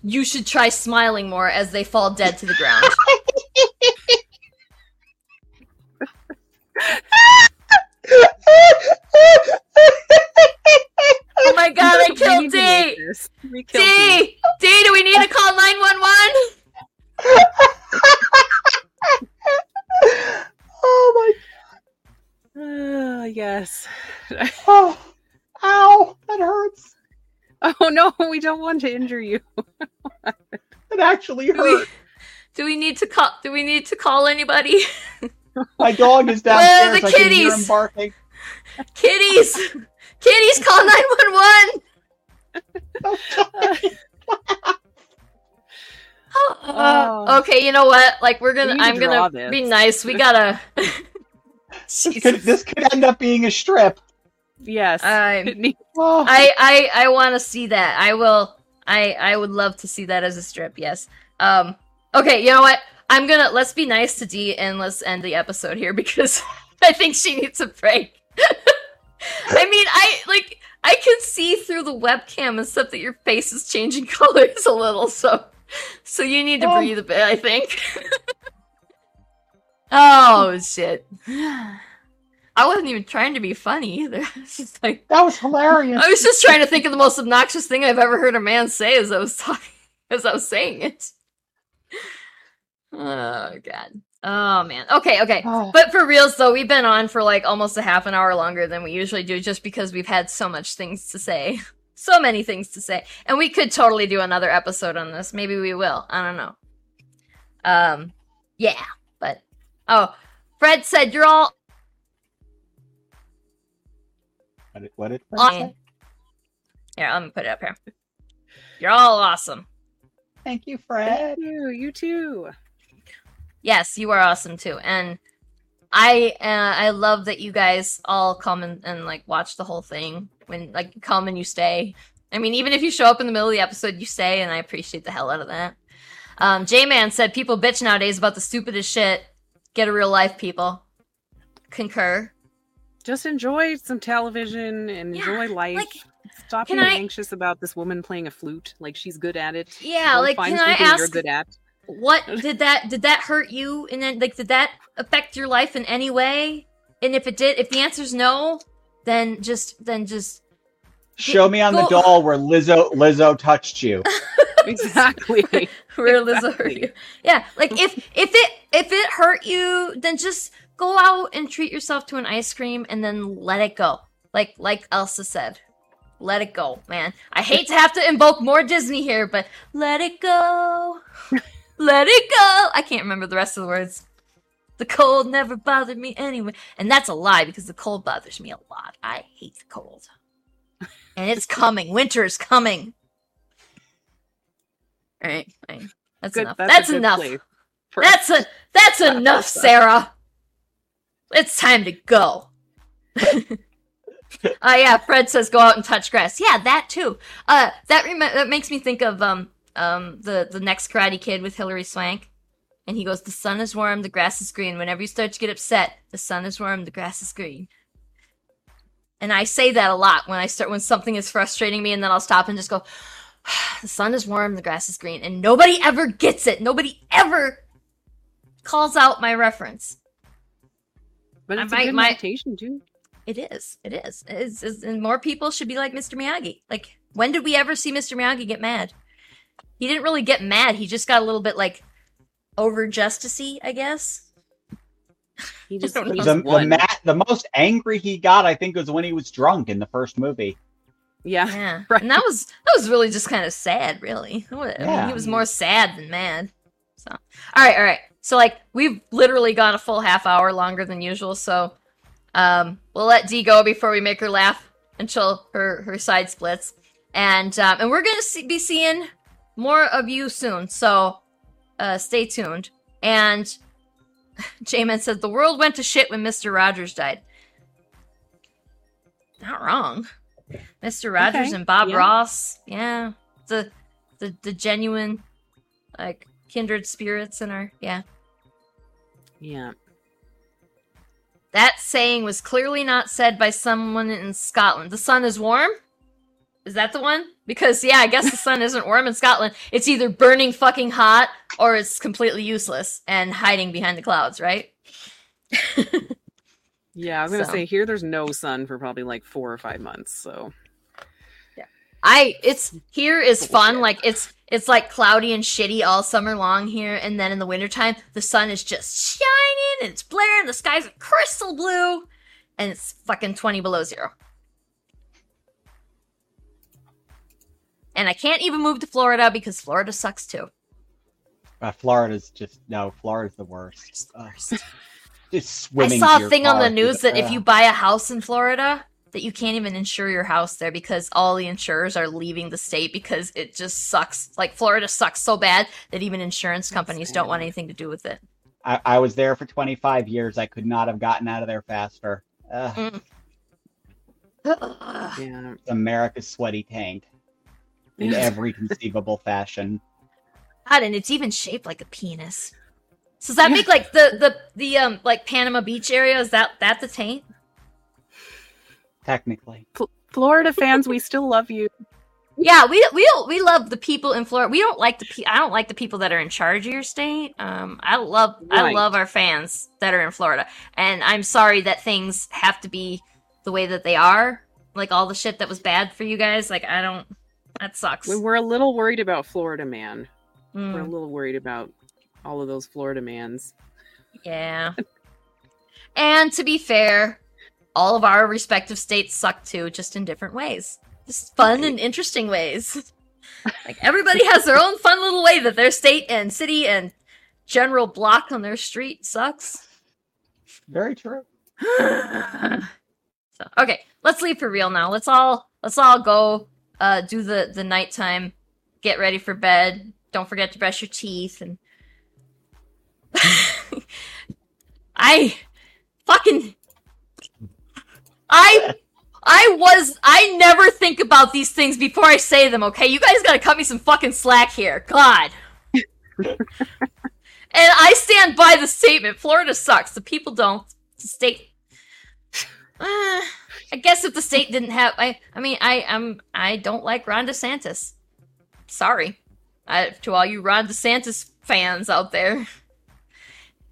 you should try smiling more as they fall dead to the ground. oh my god, I killed need to D! this. We killed D. D! D, do we need to call 911? oh my Uh, yes. my oh, ow, that hurts. Oh no, we don't want to injure you. It actually Do we, do we need to call do we need to call anybody? My dog is Where downstairs. are the I can hear him kitties? barking. Kitties! Kitties, call 911! Oh. okay, you know what? Like we're gonna We need to I'm gonna this. be nice. We gotta This could, this could end up being a strip. Yes. I'm- Oh, I I I want to see that. I will. I I would love to see that as a strip. Yes. Um. Okay. You know what? I'm gonna let's be nice to Dee and let's end the episode here because I think she needs a break. I mean, I like I can see through the webcam and stuff that your face is changing colors a little. So so you need to Oh. breathe a bit. I think. oh shit. I wasn't even trying to be funny either. Just like that was hilarious. I was just trying to think of the most obnoxious thing I've ever heard a man say as I was talking, as I was saying it. Oh god. Oh man. Okay, okay. Oh. But for reals though, we've been on for like almost a half an hour longer than we usually do just because we've had so much things to say. So many things to say. And we could totally do another episode on this. Maybe we will. I don't know. Um yeah, but oh, Fred said you're all What did, what did Fred on. say? Here, let me put it up here. You're all awesome. Thank you, Fred. Thank you. You too. Yes you are awesome too and i uh, i love that you guys all come and, and like watch the whole thing when like you come and you stay i mean even if you show up in the middle of the episode you stay and i appreciate the hell out of that um j-man said people bitch nowadays about the stupidest shit get a real life people concur Just enjoy some television and Yeah, enjoy life. like, Stop being I- anxious about this woman playing a flute. Like she's good at it. yeah Go like find can i something you're ask good at. What did that did that hurt you and then like did that affect your life in any way and if it did if the answer's no then just then just Show me on the doll where Lizzo Lizzo touched you. Exactly. Where Lizzo hurt you. Yeah, like if if it if it hurt you, then just go out and treat yourself to an ice cream and then let it go. Like like Elsa said. Let it go, man. I hate to have to invoke more Disney here, but let it go. let it go. I can't remember the rest of the words. The cold never bothered me anyway. And that's a lie because the cold bothers me a lot. I hate the cold. And it's coming. Winter is coming. All right, fine. That's Good. enough. That's, enough. That's a that's enough. Sarah. It's time to go. Oh yeah, Fred says go out and touch grass. Yeah, that too. Uh, that rem- that makes me think of um um the the next Karate Kid with Hilary Swank, and he goes, "The sun is warm, the grass is green. Whenever you start to get upset, the sun is warm, the grass is green." And I say that a lot when I start when something is frustrating me, and then I'll stop and just go, "The sun is warm, the grass is green," and nobody ever gets it. Nobody ever calls out my reference. But I it's a might- good might- meditation too. It is. It is. It is, is- and more people should be like Mr. Miyagi. Like, when did we ever see Mr. Miyagi get mad? He didn't really get mad. He just got a little bit like over justicey, I guess. He just, don't he know. The, the, won. ma- the most angry he got, I think, was when he was drunk in the first movie. Yeah. Yeah, Right. and that was that was really just kind of sad. Really, I mean, Yeah. he was more sad than mad. So, all right, all right. So, like, we've literally gone a full half hour longer than usual. So, um, we'll let Dee go before we make her laugh until her her side splits, and um, and we're gonna see, be seeing more of you soon. So, uh, stay tuned. And Jamin said the world went to shit when Mister Rogers died. Not wrong. Mr. Rogers Okay, and Bob yeah. Ross. Yeah. The the the genuine like kindred spirits in our yeah. Yeah. That saying was clearly not said by someone in Scotland. The sun is warm? Is that the one? Because yeah, I guess the sun isn't warm in Scotland. It's either burning fucking hot or it's completely useless and hiding behind the clouds, right? Yeah, I was gonna So. say here there's no sun for probably like four or five months, so yeah. I it's here is fun. Like it's it's like cloudy and shitty all summer long here, and then in the wintertime the sun is just shining and it's blaring, the skies are crystal blue, and it's fucking twenty below zero. And I can't even move to Florida because Florida sucks too. Uh, Florida's just no. Florida's the worst. Just the Ugh. worst. Just I swimming. saw a your thing on the news that if you buy a house in Florida, that you can't even insure your house there because all the insurers are leaving the state because it just sucks. Like Florida sucks so bad that even insurance companies don't want anything to do with it. I, I was there for 25 years. I could not have gotten out of there faster. Ugh, Ugh. Yeah. America's sweaty tank in every conceivable fashion. God, and it's even shaped like a penis. So does that make like the the the um like Panama Beach area? Is that that the taint? Technically, Fl- Florida fans, we still love you. Yeah, we we don't we love the people in Florida. We don't like the pe- I don't like the people that are in charge of your state. Um, I love I love our fans that are in Florida, and I'm sorry that things have to be the way that they are. Like all the shit that was bad for you guys. Like I don't. That sucks. We- We're a little worried about Florida man. We're a Mm, little worried about all of those Florida mans. yeah. and to be fair, all of our respective states suck too, just in different ways. Just fun and interesting ways. like everybody has their own fun little way that their state and city and general block on their street sucks. very true. so okay, let's leave for real now. Let's all let's all go uh do the the nighttime, get ready for bed. Don't forget to brush your teeth and I fucking I I was I never think about these things before I say them, okay? You guys gotta cut me some fucking slack here. God. and I stand by the statement. Florida sucks. The people don't. The state uh, I guess if the state didn't have I I mean I I'm I don't like Ron DeSantis. Sorry. I, to all you Ron DeSantis fans out there.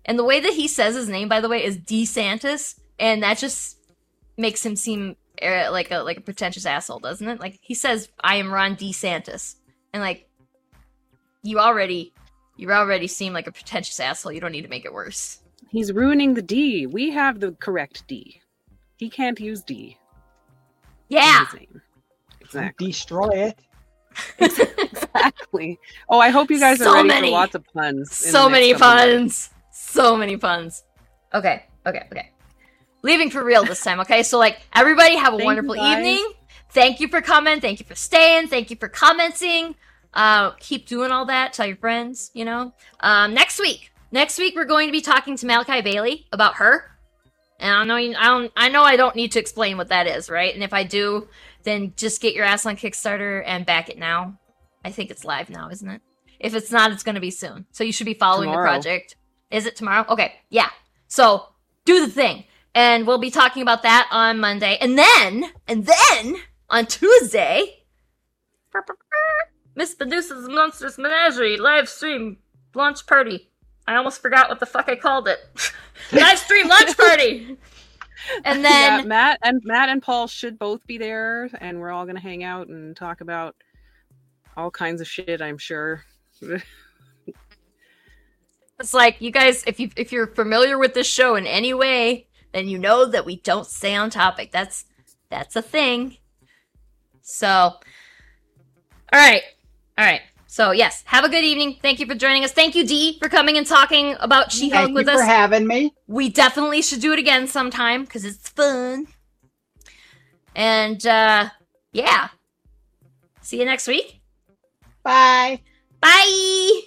And the way that he says his name, by the way, is DeSantis, and that just makes him seem uh, like a like a pretentious asshole, doesn't it? Like he says, "I am Ron DeSantis," and like you already you already seem like a pretentious asshole. You don't need to make it worse. He's ruining the D. We have the correct D. He can't use D. Yeah. his name. Exactly. Destroy it. Exactly. Oh, I hope you guys So are ready many. for lots of puns. so many couple puns. So many puns. Okay, okay, okay. Leaving for real this time, okay? So like everybody have a Thank wonderful evening. Thank you for coming. Thank you for staying. Thank you for commenting. Uh keep doing all that. Tell your friends, you know. Um next week. Next week we're going to be talking to Malachi Bailey about her. And I know you, I don't I know I don't need to explain what that is, right? And if I do, then just get your ass on Kickstarter and back it now. I think it's live now, isn't it? If it's not, it's going to be soon. So you should be following Tomorrow. the project. Is it tomorrow? Okay, yeah. So do the thing. And we'll be talking about that on Monday. And then, and then on Tuesday, Miss Medusa's Monstrous Menagerie live stream launch party. I almost forgot what the fuck I called it. live stream lunch party. And yeah, then Matt and Matt and Paul should both be there, and we're all gonna hang out and talk about all kinds of shit. I'm sure. It's like you guys, if you if you're familiar with this show in any way, then you know that we don't stay on topic. That's that's a thing. So, all right, all right. So yes, have a good evening. Thank you for joining us. Thank you, Dee, for coming and talking about She-Hulk Thank you for having me. we definitely should do it again sometime because it's fun. And uh yeah, see you next week. Bye. Bye.